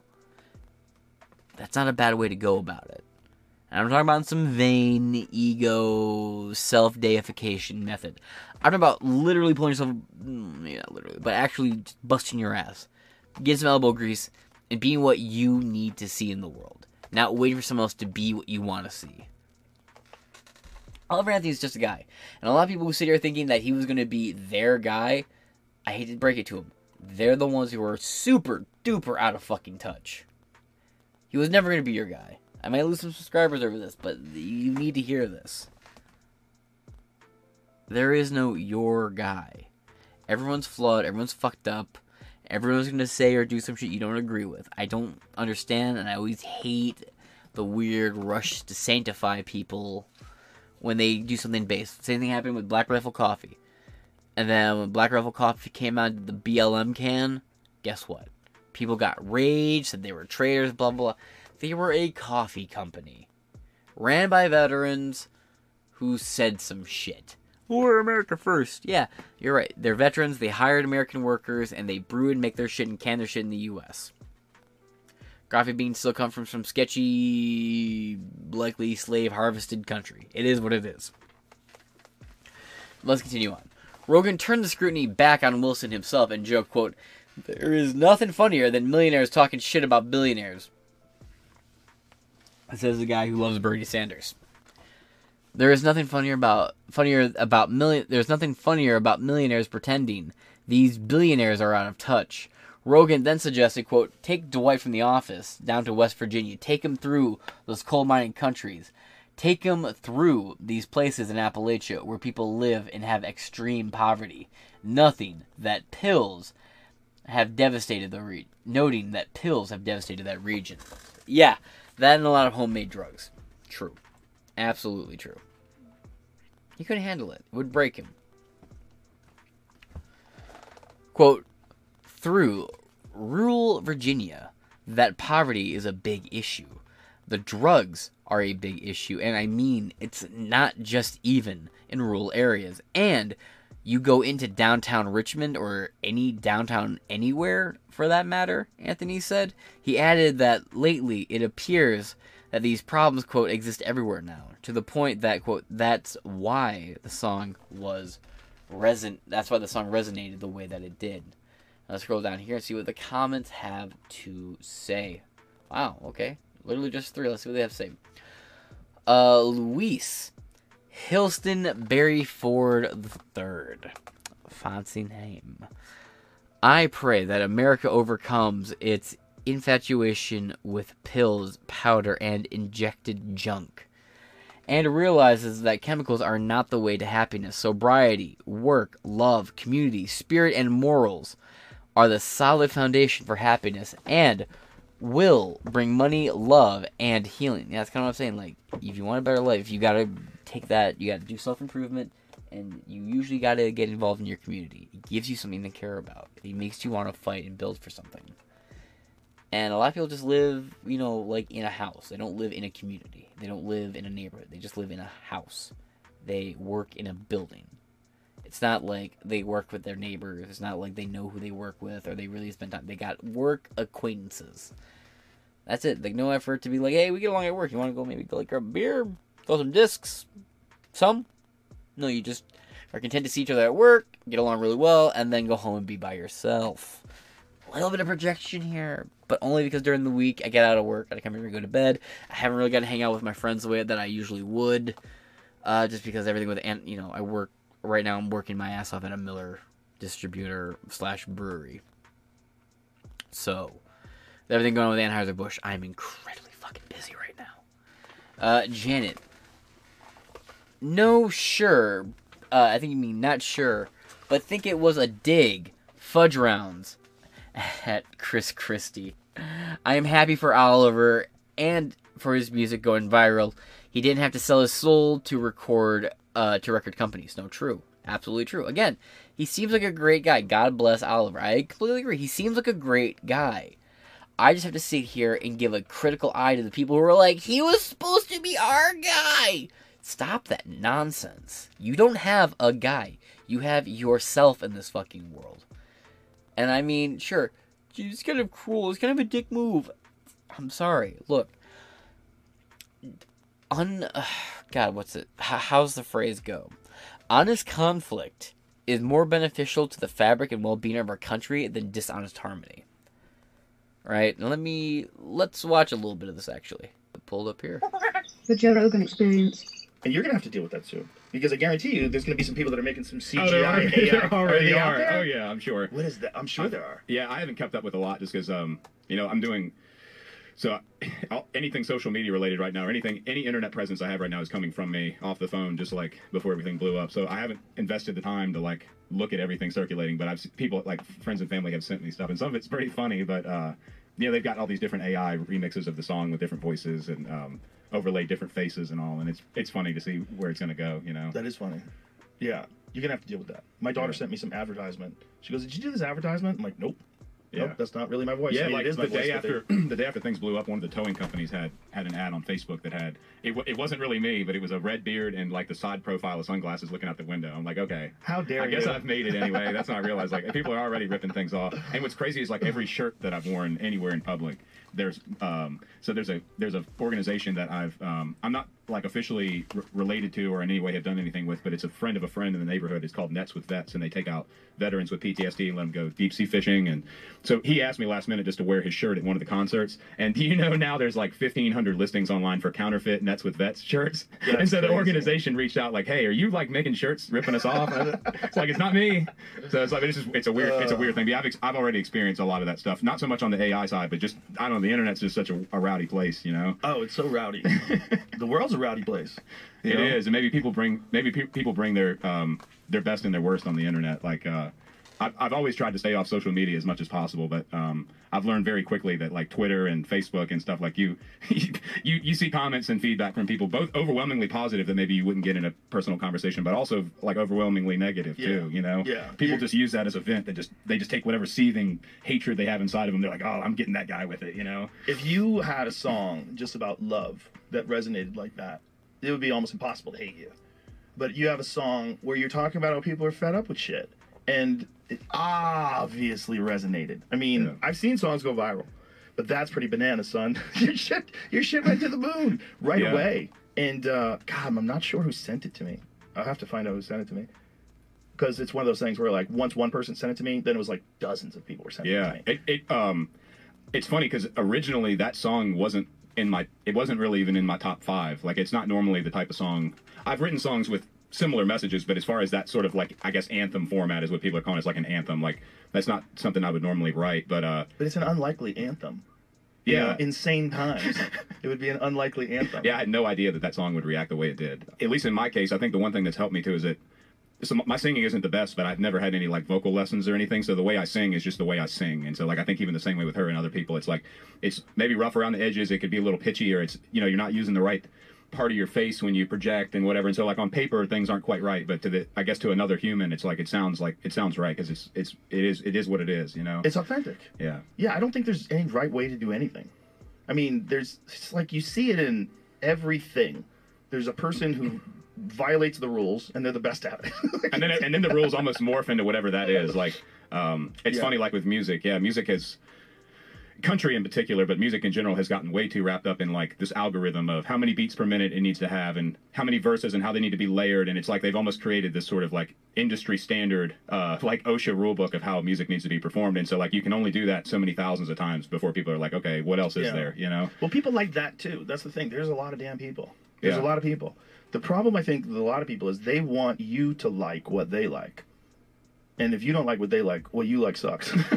that's not a bad way to go about it. And I'm talking about some vain, ego, self deification method. I'm talking about literally pulling yourself, mm, yeah, literally, but actually busting your ass, getting some elbow grease, and being what you need to see in the world. Not waiting for someone else to be what you want to see. Oliver Anthony is just a guy. And a lot of people who sit here thinking that he was going to be their guy, I hate to break it to them. They're the ones who are super duper out of fucking touch. He was never going to be your guy. I might lose some subscribers over this, but you need to hear this. There is no your guy. Everyone's flawed, everyone's fucked up. Everyone's to say or do some shit you don't agree with. I don't understand, and I always hate the weird rush to sanctify people when they do something based. Same thing happened with Black Rifle Coffee. And then when Black Rifle Coffee came out the BLM can, guess what? People got rage, said they were traitors, blah, blah, blah. They were a coffee company. Ran by veterans who said some shit. We're America first. Yeah, you're right. They're veterans, they hired American workers, and they brew and make their shit and can their shit in the U.S. Coffee beans still come from some sketchy, likely slave harvested country. It is what it is. Let's continue on. Rogan turned the scrutiny back on Wilson himself and joked, quote, There is nothing funnier than millionaires talking shit about billionaires. Says the guy who loves Bernie Sanders. There is nothing funnier about funnier about million there's nothing funnier about millionaires pretending these billionaires are out of touch. Rogan then suggested, quote, take Dwight from the office down to West Virginia. Take him through those coal mining countries. Take him through these places in Appalachia where people live and have extreme poverty. Nothing that pills have devastated the region. Noting that pills have devastated that region. Yeah, that and a lot of homemade drugs. True. Absolutely true. He couldn't handle it. It would break him. Quote, through rural Virginia, that poverty is a big issue. The drugs are a big issue, and I mean, it's not just even in rural areas. And you go into downtown Richmond or any downtown anywhere for that matter, Anthony said. He added that lately it appears that these problems, quote, exist everywhere now, to the point that, quote, that's why the song was reson. That's why the song resonated the way that it did. Let's scroll down here and see what the comments have to say. Wow, okay. Literally just three. Let's see what they have to say. Uh, Luis Hilston Barry Ford III. Fancy name. I pray that America overcomes its infatuation with pills, powder, and injected junk, and realizes that chemicals are not the way to happiness. Sobriety, work, love, community, spirit, and morals are the solid foundation for happiness and will bring money, love, and healing. Yeah, that's kind of what I'm saying. Like, if you want a better life, you gotta take that, you gotta do self improvement, and you usually gotta get involved in your community. It gives you something to care about, it makes you want to fight and build for something. And a lot of people just live, you know, like in a house. They don't live in a community. They don't live in a neighborhood. They just live in a house. They work in a building. It's not like they work with their neighbors. It's not like they know who they work with or they really spend time. They got work acquaintances. That's it. Like no effort to be like, hey, we get along at work. You want to go maybe go like grab a beer, throw some discs, some. No, you just are content to see each other at work, get along really well, and then go home and be by yourself. Little bit of projection here, but only because during the week I get out of work, I come here and go to bed. I haven't really got to hang out with my friends the way that I usually would, uh, just because everything with and you know I work right now. I'm working my ass off at a Miller distributor slash brewery. So, with everything going on with Anheuser Busch, I'm incredibly fucking busy right now. Uh, Janet. No, sure. Uh, I think you mean not sure, but think it was a dig. Fudge rounds at Chris Christie. I am happy for Oliver and for his music going viral. He didn't have to sell his soul to record uh, to record companies. No, true. Absolutely true. Again, he seems like a great guy. God bless Oliver. I completely agree. He seems like a great guy. I just have to sit here and give a critical eye to the people who are like, he was supposed to be our guy. Stop that nonsense. You don't have a guy. You have yourself in this fucking world. And I mean, sure, it's kind of cruel. It's kind of a dick move. I'm sorry. Look, un. Uh, God, what's it? H- how's the phrase go? Honest conflict is more beneficial to the fabric and well-being of our country than dishonest harmony. Right? Now let me let's watch a little bit of this actually. Pulled up here. The Joe Rogan experience. And you're gonna have to deal with that soon, because I guarantee you, there's gonna be some people that are making some CGI. Oh, there, are, there already out are. there? Oh yeah, I'm sure. What is that? I'm sure there are. Yeah, I haven't kept up with a lot just because um, you know, I'm doing so I'll- anything social media related right now, or anything, any internet presence I have right now is coming from me off the phone, just like before everything blew up. So I haven't invested the time to like look at everything circulating, but I've people like friends and family have sent me stuff, and some of it's pretty funny, but uh, you know, they've got all these different AI remixes of the song with different voices and um, overlay different faces and all, and it's it's funny to see where it's gonna go, you know. That is funny. Yeah, you're gonna have to deal with that. My daughter Yeah. sent me some advertisement. She goes, "Did you do this advertisement?" I'm like, "Nope." Yeah. Nope, that's not really my voice. I Yeah, mean, like it is the my day after the day after things blew up, one of the towing companies had had an ad on Facebook that had it. It wasn't really me, but it was a red beard and like the side profile of sunglasses looking out the window. I'm like, okay, How dare I guess you? I've made it anyway. That's not realized. Like people are already ripping things off. And what's crazy is like every shirt that I've worn anywhere in public, there's um so there's a there's a organization that I've um I'm not like officially r- related to or in any way have done anything with, but it's a friend of a friend in the neighborhood. It's called Nets with Vets, and they take out veterans with PTSD and let them go deep sea fishing. And so he asked me last minute just to wear his shirt at one of the concerts. And do you know now there's like 1,500 listings online for counterfeit Nets with Vets shirts? That's and so the organization reached out like, "Hey, are you like making shirts, ripping us off?" it's like it's not me. So it's like it's just it's a weird it's a weird thing. But I've ex- I've already experienced a lot of that stuff. Not so much on the AI side, but just I don't know. The internet's just such a, a rowdy place, you know. Oh, it's so rowdy. the world's a rowdy place. It know? is, and maybe people bring maybe pe- people bring their um, their best and their worst on the internet. Like uh, I've, I've always tried to stay off social media as much as possible, but um, I've learned very quickly that like Twitter and Facebook and stuff like you, you you see comments and feedback from people both overwhelmingly positive that maybe you wouldn't get in a personal conversation, but also like overwhelmingly negative too. You know, Yeah. people You're- just use that as a vent. They just they just take whatever seething hatred they have inside of them. They're like, oh, I'm getting that guy with it. You know. If you had a song just about love that resonated like that, it would be almost impossible to hate you. But you have a song where you're talking about how people are fed up with shit, and it obviously resonated. I mean, Yeah. I've seen songs go viral, but that's pretty banana, son. your shit, your shit went to the moon right Yeah. away. And uh, God, I'm not sure who sent it to me. I'll have to find out who sent it to me. because it's one of those things where like once one person sent it to me, then it was like dozens of people were sending it to Yeah, me. it, it um, it's funny because originally that song wasn't in my. It wasn't really even in my top five. Like it's not normally the type of song. I've written songs with similar messages, but as far as that sort of like I guess anthem format is what people are calling it, it's like an anthem. Like that's not something I would normally write, but uh, But it's an unlikely anthem. You yeah. know, insane times. it would be an unlikely anthem. Yeah, I had no idea that that song would react the way it did. At least in my case, I think the one thing that's helped me too is that so my singing isn't the best, but I've never had any like vocal lessons or anything. So the way I sing is just the way I sing. And so like I think even the same way with her and other people, it's like it's maybe rough around the edges. It could be a little pitchy, or it's you know you're not using the right part of your face when you project and whatever. And so like on paper things aren't quite right, but to the I guess to another human, it's like it sounds like it sounds right because it's it's it is it is what it is. You know. It's authentic. yeah. Yeah, I don't think there's any right way to do anything. I mean, there's it's like you see it in everything. There's a person who violates the rules and they're the best at it. and then and then the rules almost morph into whatever that is. Like, um, it's Yeah. funny, like with music. Yeah, music has country in particular, but music in general has gotten way too wrapped up in like this algorithm of how many beats per minute it needs to have and how many verses and how they need to be layered. And it's like they've almost created this sort of like industry standard, uh, like OSHA rulebook of how music needs to be performed. And so like you can only do that so many thousands of times before people are like, okay, what else is Yeah. there? You know? Well, people like that too. That's the thing. There's a lot of damn people. There's Yeah. a lot of people. The problem I think with a lot of people is they want you to like what they like. And if you don't like what they like, what you like sucks.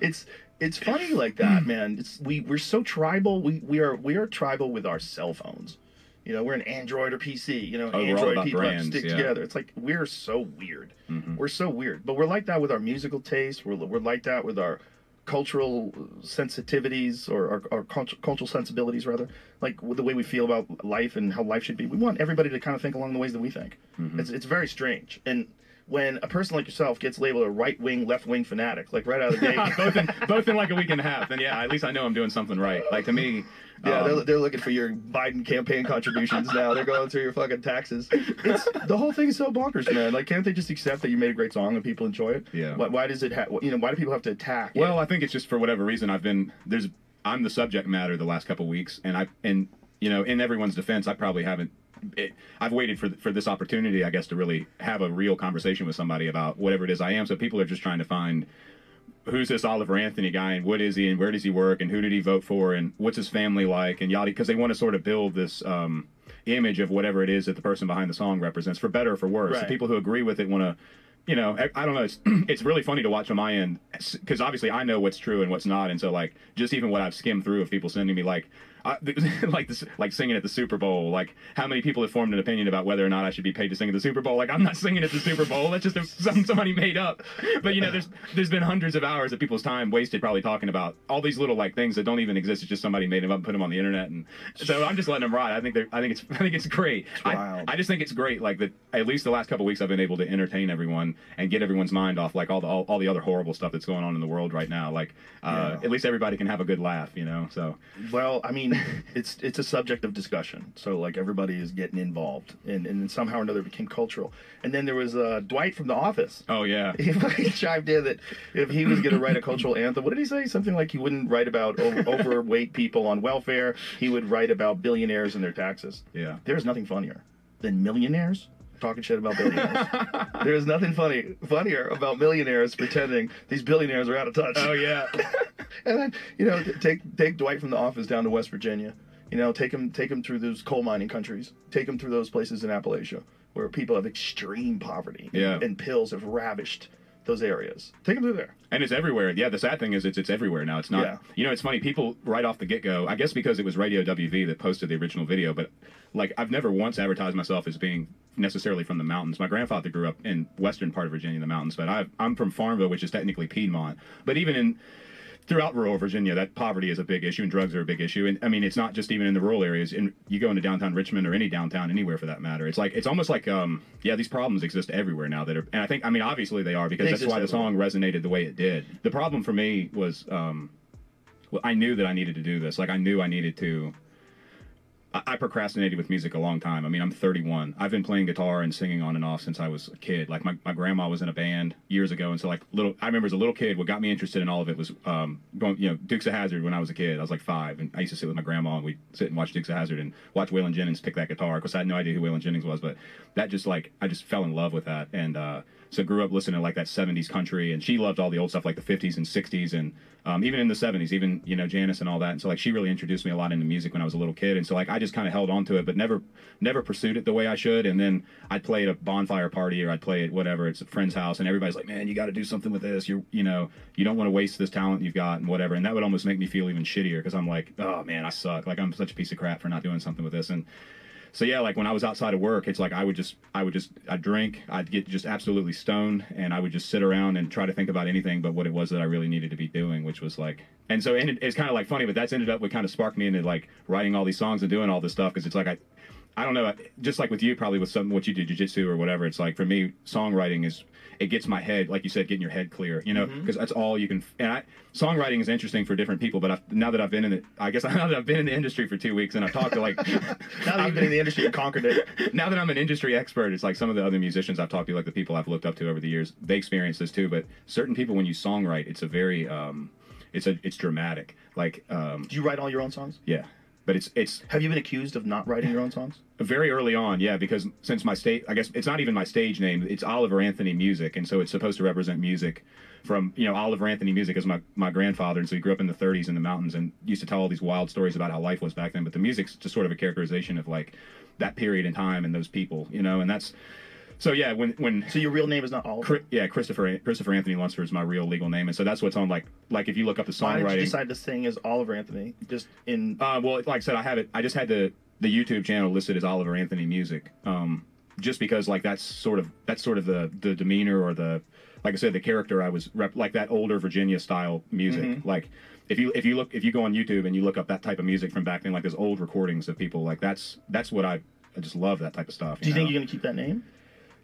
it's it's funny like that, man. It's we we're so tribal. We we are we are tribal with our cell phones. You know, we're an Android or PC. You know, Oh, Android people brands, stick yeah. Mm-hmm. together. It's like we're so weird. We're so weird. But we're like that with our musical taste. We're we're like that with our cultural sensitivities or our, our cultu- cultural sensibilities rather like the way we feel about life and how life should be we want everybody to kind of think along the ways that we think Mm-hmm. it's, it's very strange and when a person like yourself gets labeled a right-wing left-wing fanatic like right out of the gate both in both in like a week and a half, then yeah, at least I know I'm doing something right. Like to me, Yeah, um, they're, they're looking for your Biden campaign contributions now. They're going through your fucking taxes. It's, the whole thing is so bonkers, man. Like, can't they just accept that you made a great song and people enjoy it? Yeah. Why, why does it have? You know, why do people have to attack? it? Well, I think it's just for whatever reason I've been there's I'm the subject matter the last couple weeks, and I and you know in everyone's defense, I probably haven't. It, I've waited for for this opportunity, I guess, to really have a real conversation with somebody about whatever it is I am. So people are just trying to find who's this Oliver Anthony guy and what is he and where does he work and who did he vote for and what's his family like and yada because they want to sort of build this um, image of whatever it is that the person behind the song represents for better or for worse. The people who agree with it want to. You know, I, I don't know. It's, it's really funny to watch on my end because obviously I know what's true and what's not, and so like just even what I've skimmed through of people sending me like, I, like this, like singing at the Super Bowl. Like how many people have formed an opinion about whether or not I should be paid to sing at the Super Bowl? Like I'm not singing at the Super Bowl. That's just some somebody made up. But you know, there's there's been hundreds of hours of people's time wasted probably talking about all these little like things that don't even exist. It's just somebody made them up and put them on the internet, and so I'm just letting them ride. I think I think it's I think it's great. I. I just think it's great. Like that, at least the last couple weeks, I've been able to entertain everyone and get everyone's mind off like all the all, all the other horrible stuff that's going on in the world right now. Like uh, Yeah. at least everybody can have a good laugh, you know. So Well, I mean, it's it's a subject of discussion. So like everybody is getting involved, and and then somehow or another it became cultural. And then there was uh, Dwight from The Office. oh yeah, He fucking chimed in that if he was going to write a cultural anthem, what did he say? Something like he wouldn't write about o- overweight people on welfare. He would write about billionaires and their taxes. yeah. There's nothing funnier than millionaires talking shit about billionaires. There's nothing funny funnier about millionaires pretending these billionaires are out of touch. Oh yeah. and then you know take take Dwight from the office down to West Virginia. You know, take him take him through those coal mining countries. Take him through those places in Appalachia where people have extreme poverty. and- And pills have ravished those areas. Take them through there. And it's everywhere. Yeah, the sad thing is it's it's everywhere now. It's not. Yeah. You know, it's funny. People right off the get go. I guess because it was Radio WV that posted the original video, but like I've never once advertised myself as being necessarily from the mountains. My grandfather grew up in western part of Virginia, in the mountains, but I've, I'm from Farmville, which is technically Piedmont. But even in throughout rural Virginia, that poverty is a big issue and drugs are a big issue. And I mean, it's not just even in the rural areas. And you go into downtown Richmond or any downtown anywhere for that matter. It's like it's almost like um yeah, these problems exist everywhere now. That are and I think I mean obviously they are because They that's why the song resonated the way it did. The problem for me was um well, I knew that I needed to do this. Like I knew I needed to. I, procrastinated with music a long time. I mean, I'm 31. I've been playing guitar and singing on and off since I was a kid. Like my, my grandma was in a band years ago, and so like little. I remember as a little kid, what got me interested in all of it was um, going, you know, Dukes of Hazzard when I was a kid. I was like five, and I used to sit with my grandma and we'd sit and watch Dukes of Hazzard and watch Waylon Jennings pick that guitar. Of course, I had no idea who Waylon Jennings was, but that just like I just fell in love with that, and uh, so grew up listening to like that 70s country and she loved all the old stuff like the 50s and 60s and um, even in the 70s even you know Janice and all that. And so like she really introduced me a lot into music when I was a little kid and so like I just kind of held on to it but never never pursued it the way I should. And then I'd play at a bonfire party or I'd play at whatever it's a friend's house and everybody's like man you got to do something with this. You're you know you don't want to waste this talent you've got and whatever. And that would almost make me feel even shittier because I'm like oh man I suck. Like I'm such a piece of crap for not doing something with this. And so yeah, like when I was outside of work, it's like I would just, I would just, I'd drink, I'd get just absolutely stoned, and I would just sit around and try to think about anything but what it was that I really needed to be doing, which was like, and so and it, it's kind of like funny, but that's ended up what kind of sparked me into like writing all these songs and doing all this stuff because it's like I, I don't know, just like with you, probably with some what you do, jujitsu or whatever. It's like for me, songwriting is it gets my head, like you said, getting your head clear, you know, because that's all you can. And I, songwriting is interesting for different people, but I've, now that I've been in it, I guess now that I've been in the industry for two weeks and I've talked to like, Now that you've been in the industry, you conquered it. now that I'm an industry expert, it's like some of the other musicians I've talked to, like the people I've looked up to over the years, they experience this too. But certain people, when you songwrite, it's a very, um, it's a, it's dramatic. Like, um, Do you write all your own songs? yeah, but it's, it's Have you been accused of not writing your own songs? very early on, yeah, because since my state, I guess it's not even my stage name. It's Oliver Anthony Music, and so it's supposed to represent music from you know Oliver Anthony Music is my my grandfather, and so he grew up in the 30s in the mountains and used to tell all these wild stories about how life was back then. But the music's just sort of a characterization of like that period in time and those people, you know, and that's so yeah. When when So your real name is not Oliver. Chri- yeah, Christopher Christopher Anthony Lunsford is my real legal name, and so that's what's on like like if you look up the Why did you songwriting. decide to sing as Oliver Anthony? Just in Uh, well, like I said, I have it. I just had the the YouTube channel listed as Oliver Anthony Music, um, just because like that's sort of that's sort of the the demeanor or the like I said the character I was rep- like that older Virginia style music. Mm-hmm. Like if you if you look if you go on YouTube and you look up that type of music from back then, like those old recordings of people, like that's that's what I I just love that type of stuff. do you think know? you're gonna keep that name?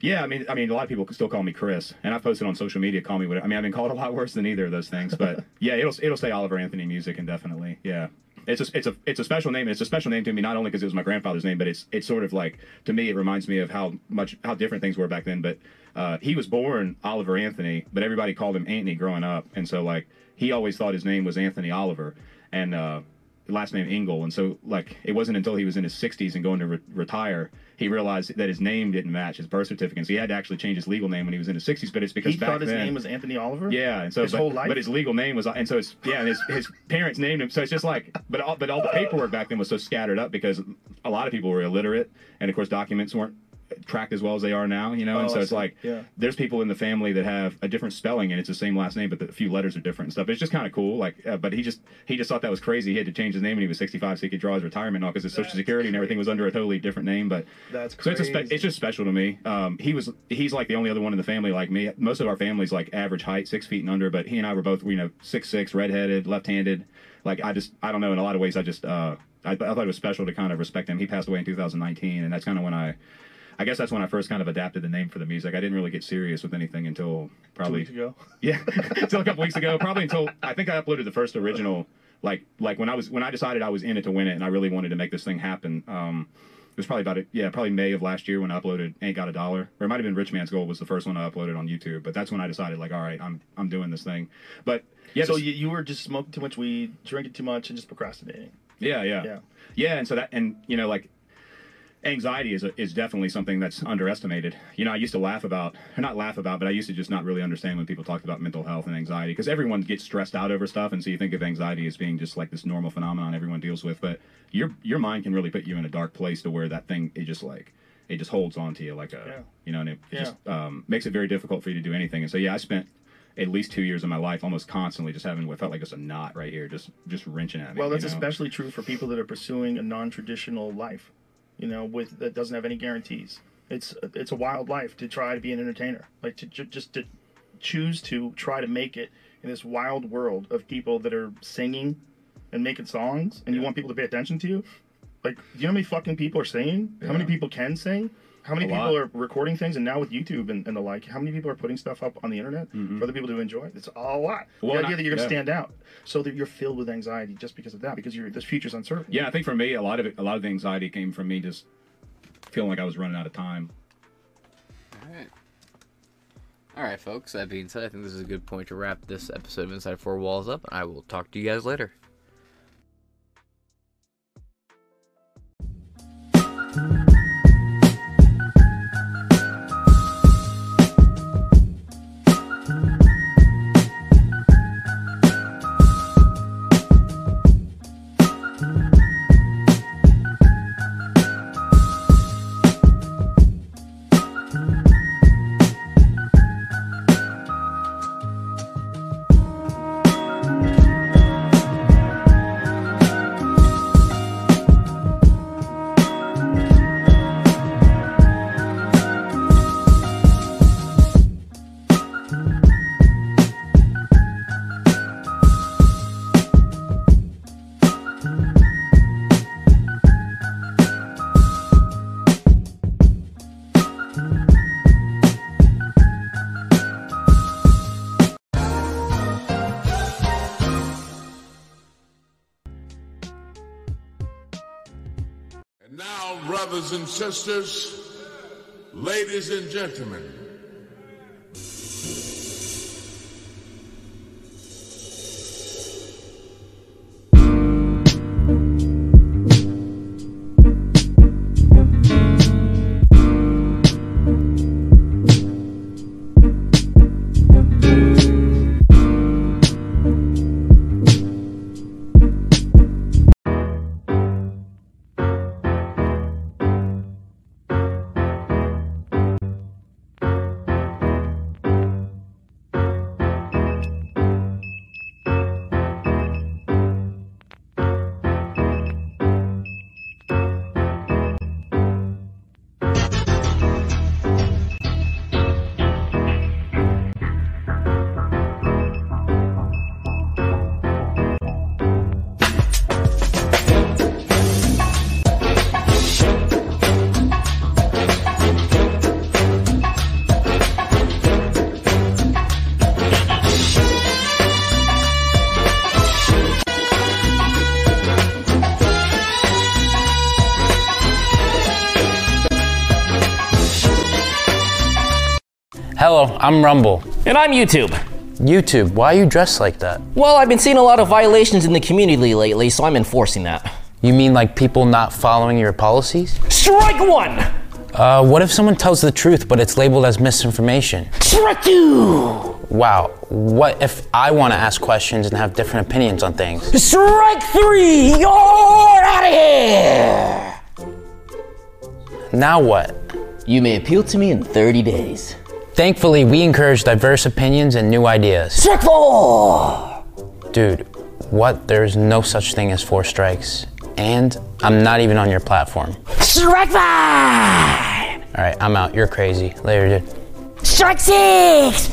Yeah, I mean, I mean, a lot of people still call me Chris, and I've posted on social media, call me whatever. I mean, I've been called a lot worse than either of those things, but yeah, it'll it'll stay Oliver Anthony Music indefinitely. Yeah, it's a it's a it's a special name. It's a special name to me not only because it was my grandfather's name, but it's it's sort of like to me it reminds me of how much how different things were back then. But uh, he was born Oliver Anthony, but everybody called him Anthony growing up, and so like he always thought his name was Anthony Oliver, and uh, last name Engel, and so like it wasn't until he was in his 60s and going to re- retire he realized that his name didn't match his birth certificate. So he had to actually change his legal name when he was in his 60s. But it's because He back thought his then, name was Anthony Oliver. yeah, and so his but, whole life. but his legal name was, and so it's yeah, and his his parents named him. So it's just like, but all, but all the paperwork back then was so scattered up because a lot of people were illiterate, and of course documents weren't tracked as well as they are now, you know. and Oh, so I it's see. like Yeah. there's people in the family that have a different spelling and it's the same last name, but the, a few letters are different and stuff. It's just kind of cool. Like, uh, but he just he just thought that was crazy. He had to change his name when he was 65 so he could draw his retirement off because his social security and everything was under a totally different name. But That's so it's a spe- it's just special to me. Um, he was he's like the only other one in the family like me. Most of our family's like average height, six feet and under, but he and I were both you know six six, redheaded, left handed. Like I just I don't know. In a lot of ways, I just uh, I, I thought it was special to kind of respect him. He passed away in 2019, and that's kind of when I. I guess that's when I first kind of adapted the name for the music. I didn't really get serious with anything until Two probably weeks ago. yeah, until a couple weeks ago. Probably until I think I uploaded the first original, like like when I was when I decided I was in it to win it, and I really wanted to make this thing happen. Um, it was probably about it, yeah, probably May of last year when I uploaded "Ain't Got a Dollar," or it might have been "Rich Man's Gold" was the first one I uploaded on YouTube. But that's when I decided, like, all right, I'm I'm doing this thing. But yeah, so this- you, you were just smoking too much weed, drinking too much, and just procrastinating. yeah, yeah, Yeah. yeah, and so that and you know like anxiety is a, is definitely something that's underestimated. You know, I used to laugh about, or not laugh about, but I used to just not really understand when people talked about mental health and anxiety because everyone gets stressed out over stuff, and so you think of anxiety as being just like this normal phenomenon everyone deals with, but your your mind can really put you in a dark place to where that thing it just like it just holds on to you like a Yeah. you know, and it Yeah. just um, makes it very difficult for you to do anything. And so yeah, I spent. At least two years of my life, almost constantly, just having what felt like just a knot right here, just just wrenching at me. Well, that's you know? especially true for people that are pursuing a non-traditional life, you know, with that doesn't have any guarantees. It's it's a wild life to try to be an entertainer, like to ju- just to choose to try to make it in this wild world of people that are singing and making songs, and you want people to pay attention to you. Like, do you know how many fucking people are singing? How many people can sing? How many A people lot. are recording things? And now with YouTube and, and the like, how many people are putting stuff up on the internet Mhm. for other people to enjoy? It's a lot. Well, the idea I- that you're going to yeah. stand out, so that you're filled with anxiety just because of that, because you're, this future's uncertain. Yeah, I think for me, a lot of it, a lot of the anxiety came from me just feeling like I was running out of time. All right. All right, folks. That being said, I think this is a good point to wrap this episode of Inside Four Walls up. I will talk to you guys later. Sisters, ladies and gentlemen, Hello, I'm Rumble. And I'm YouTube. YouTube, why are you dressed like that? Well, I've been seeing a lot of violations in the community lately, so I'm enforcing that. You mean like people not following your policies? Strike one! Uh, what if someone tells the truth but it's labeled as misinformation? Strike two! Wow, what if I want to ask questions and have different opinions on things? Strike three! You're out of here! Now what? You may appeal to me in 30 days. Thankfully, we encourage diverse opinions and new ideas. Strike four! Dude, what? There's no such thing as four strikes. And I'm not even on your platform. Strike five! All right, I'm out. You're crazy. Later, dude. Strike six!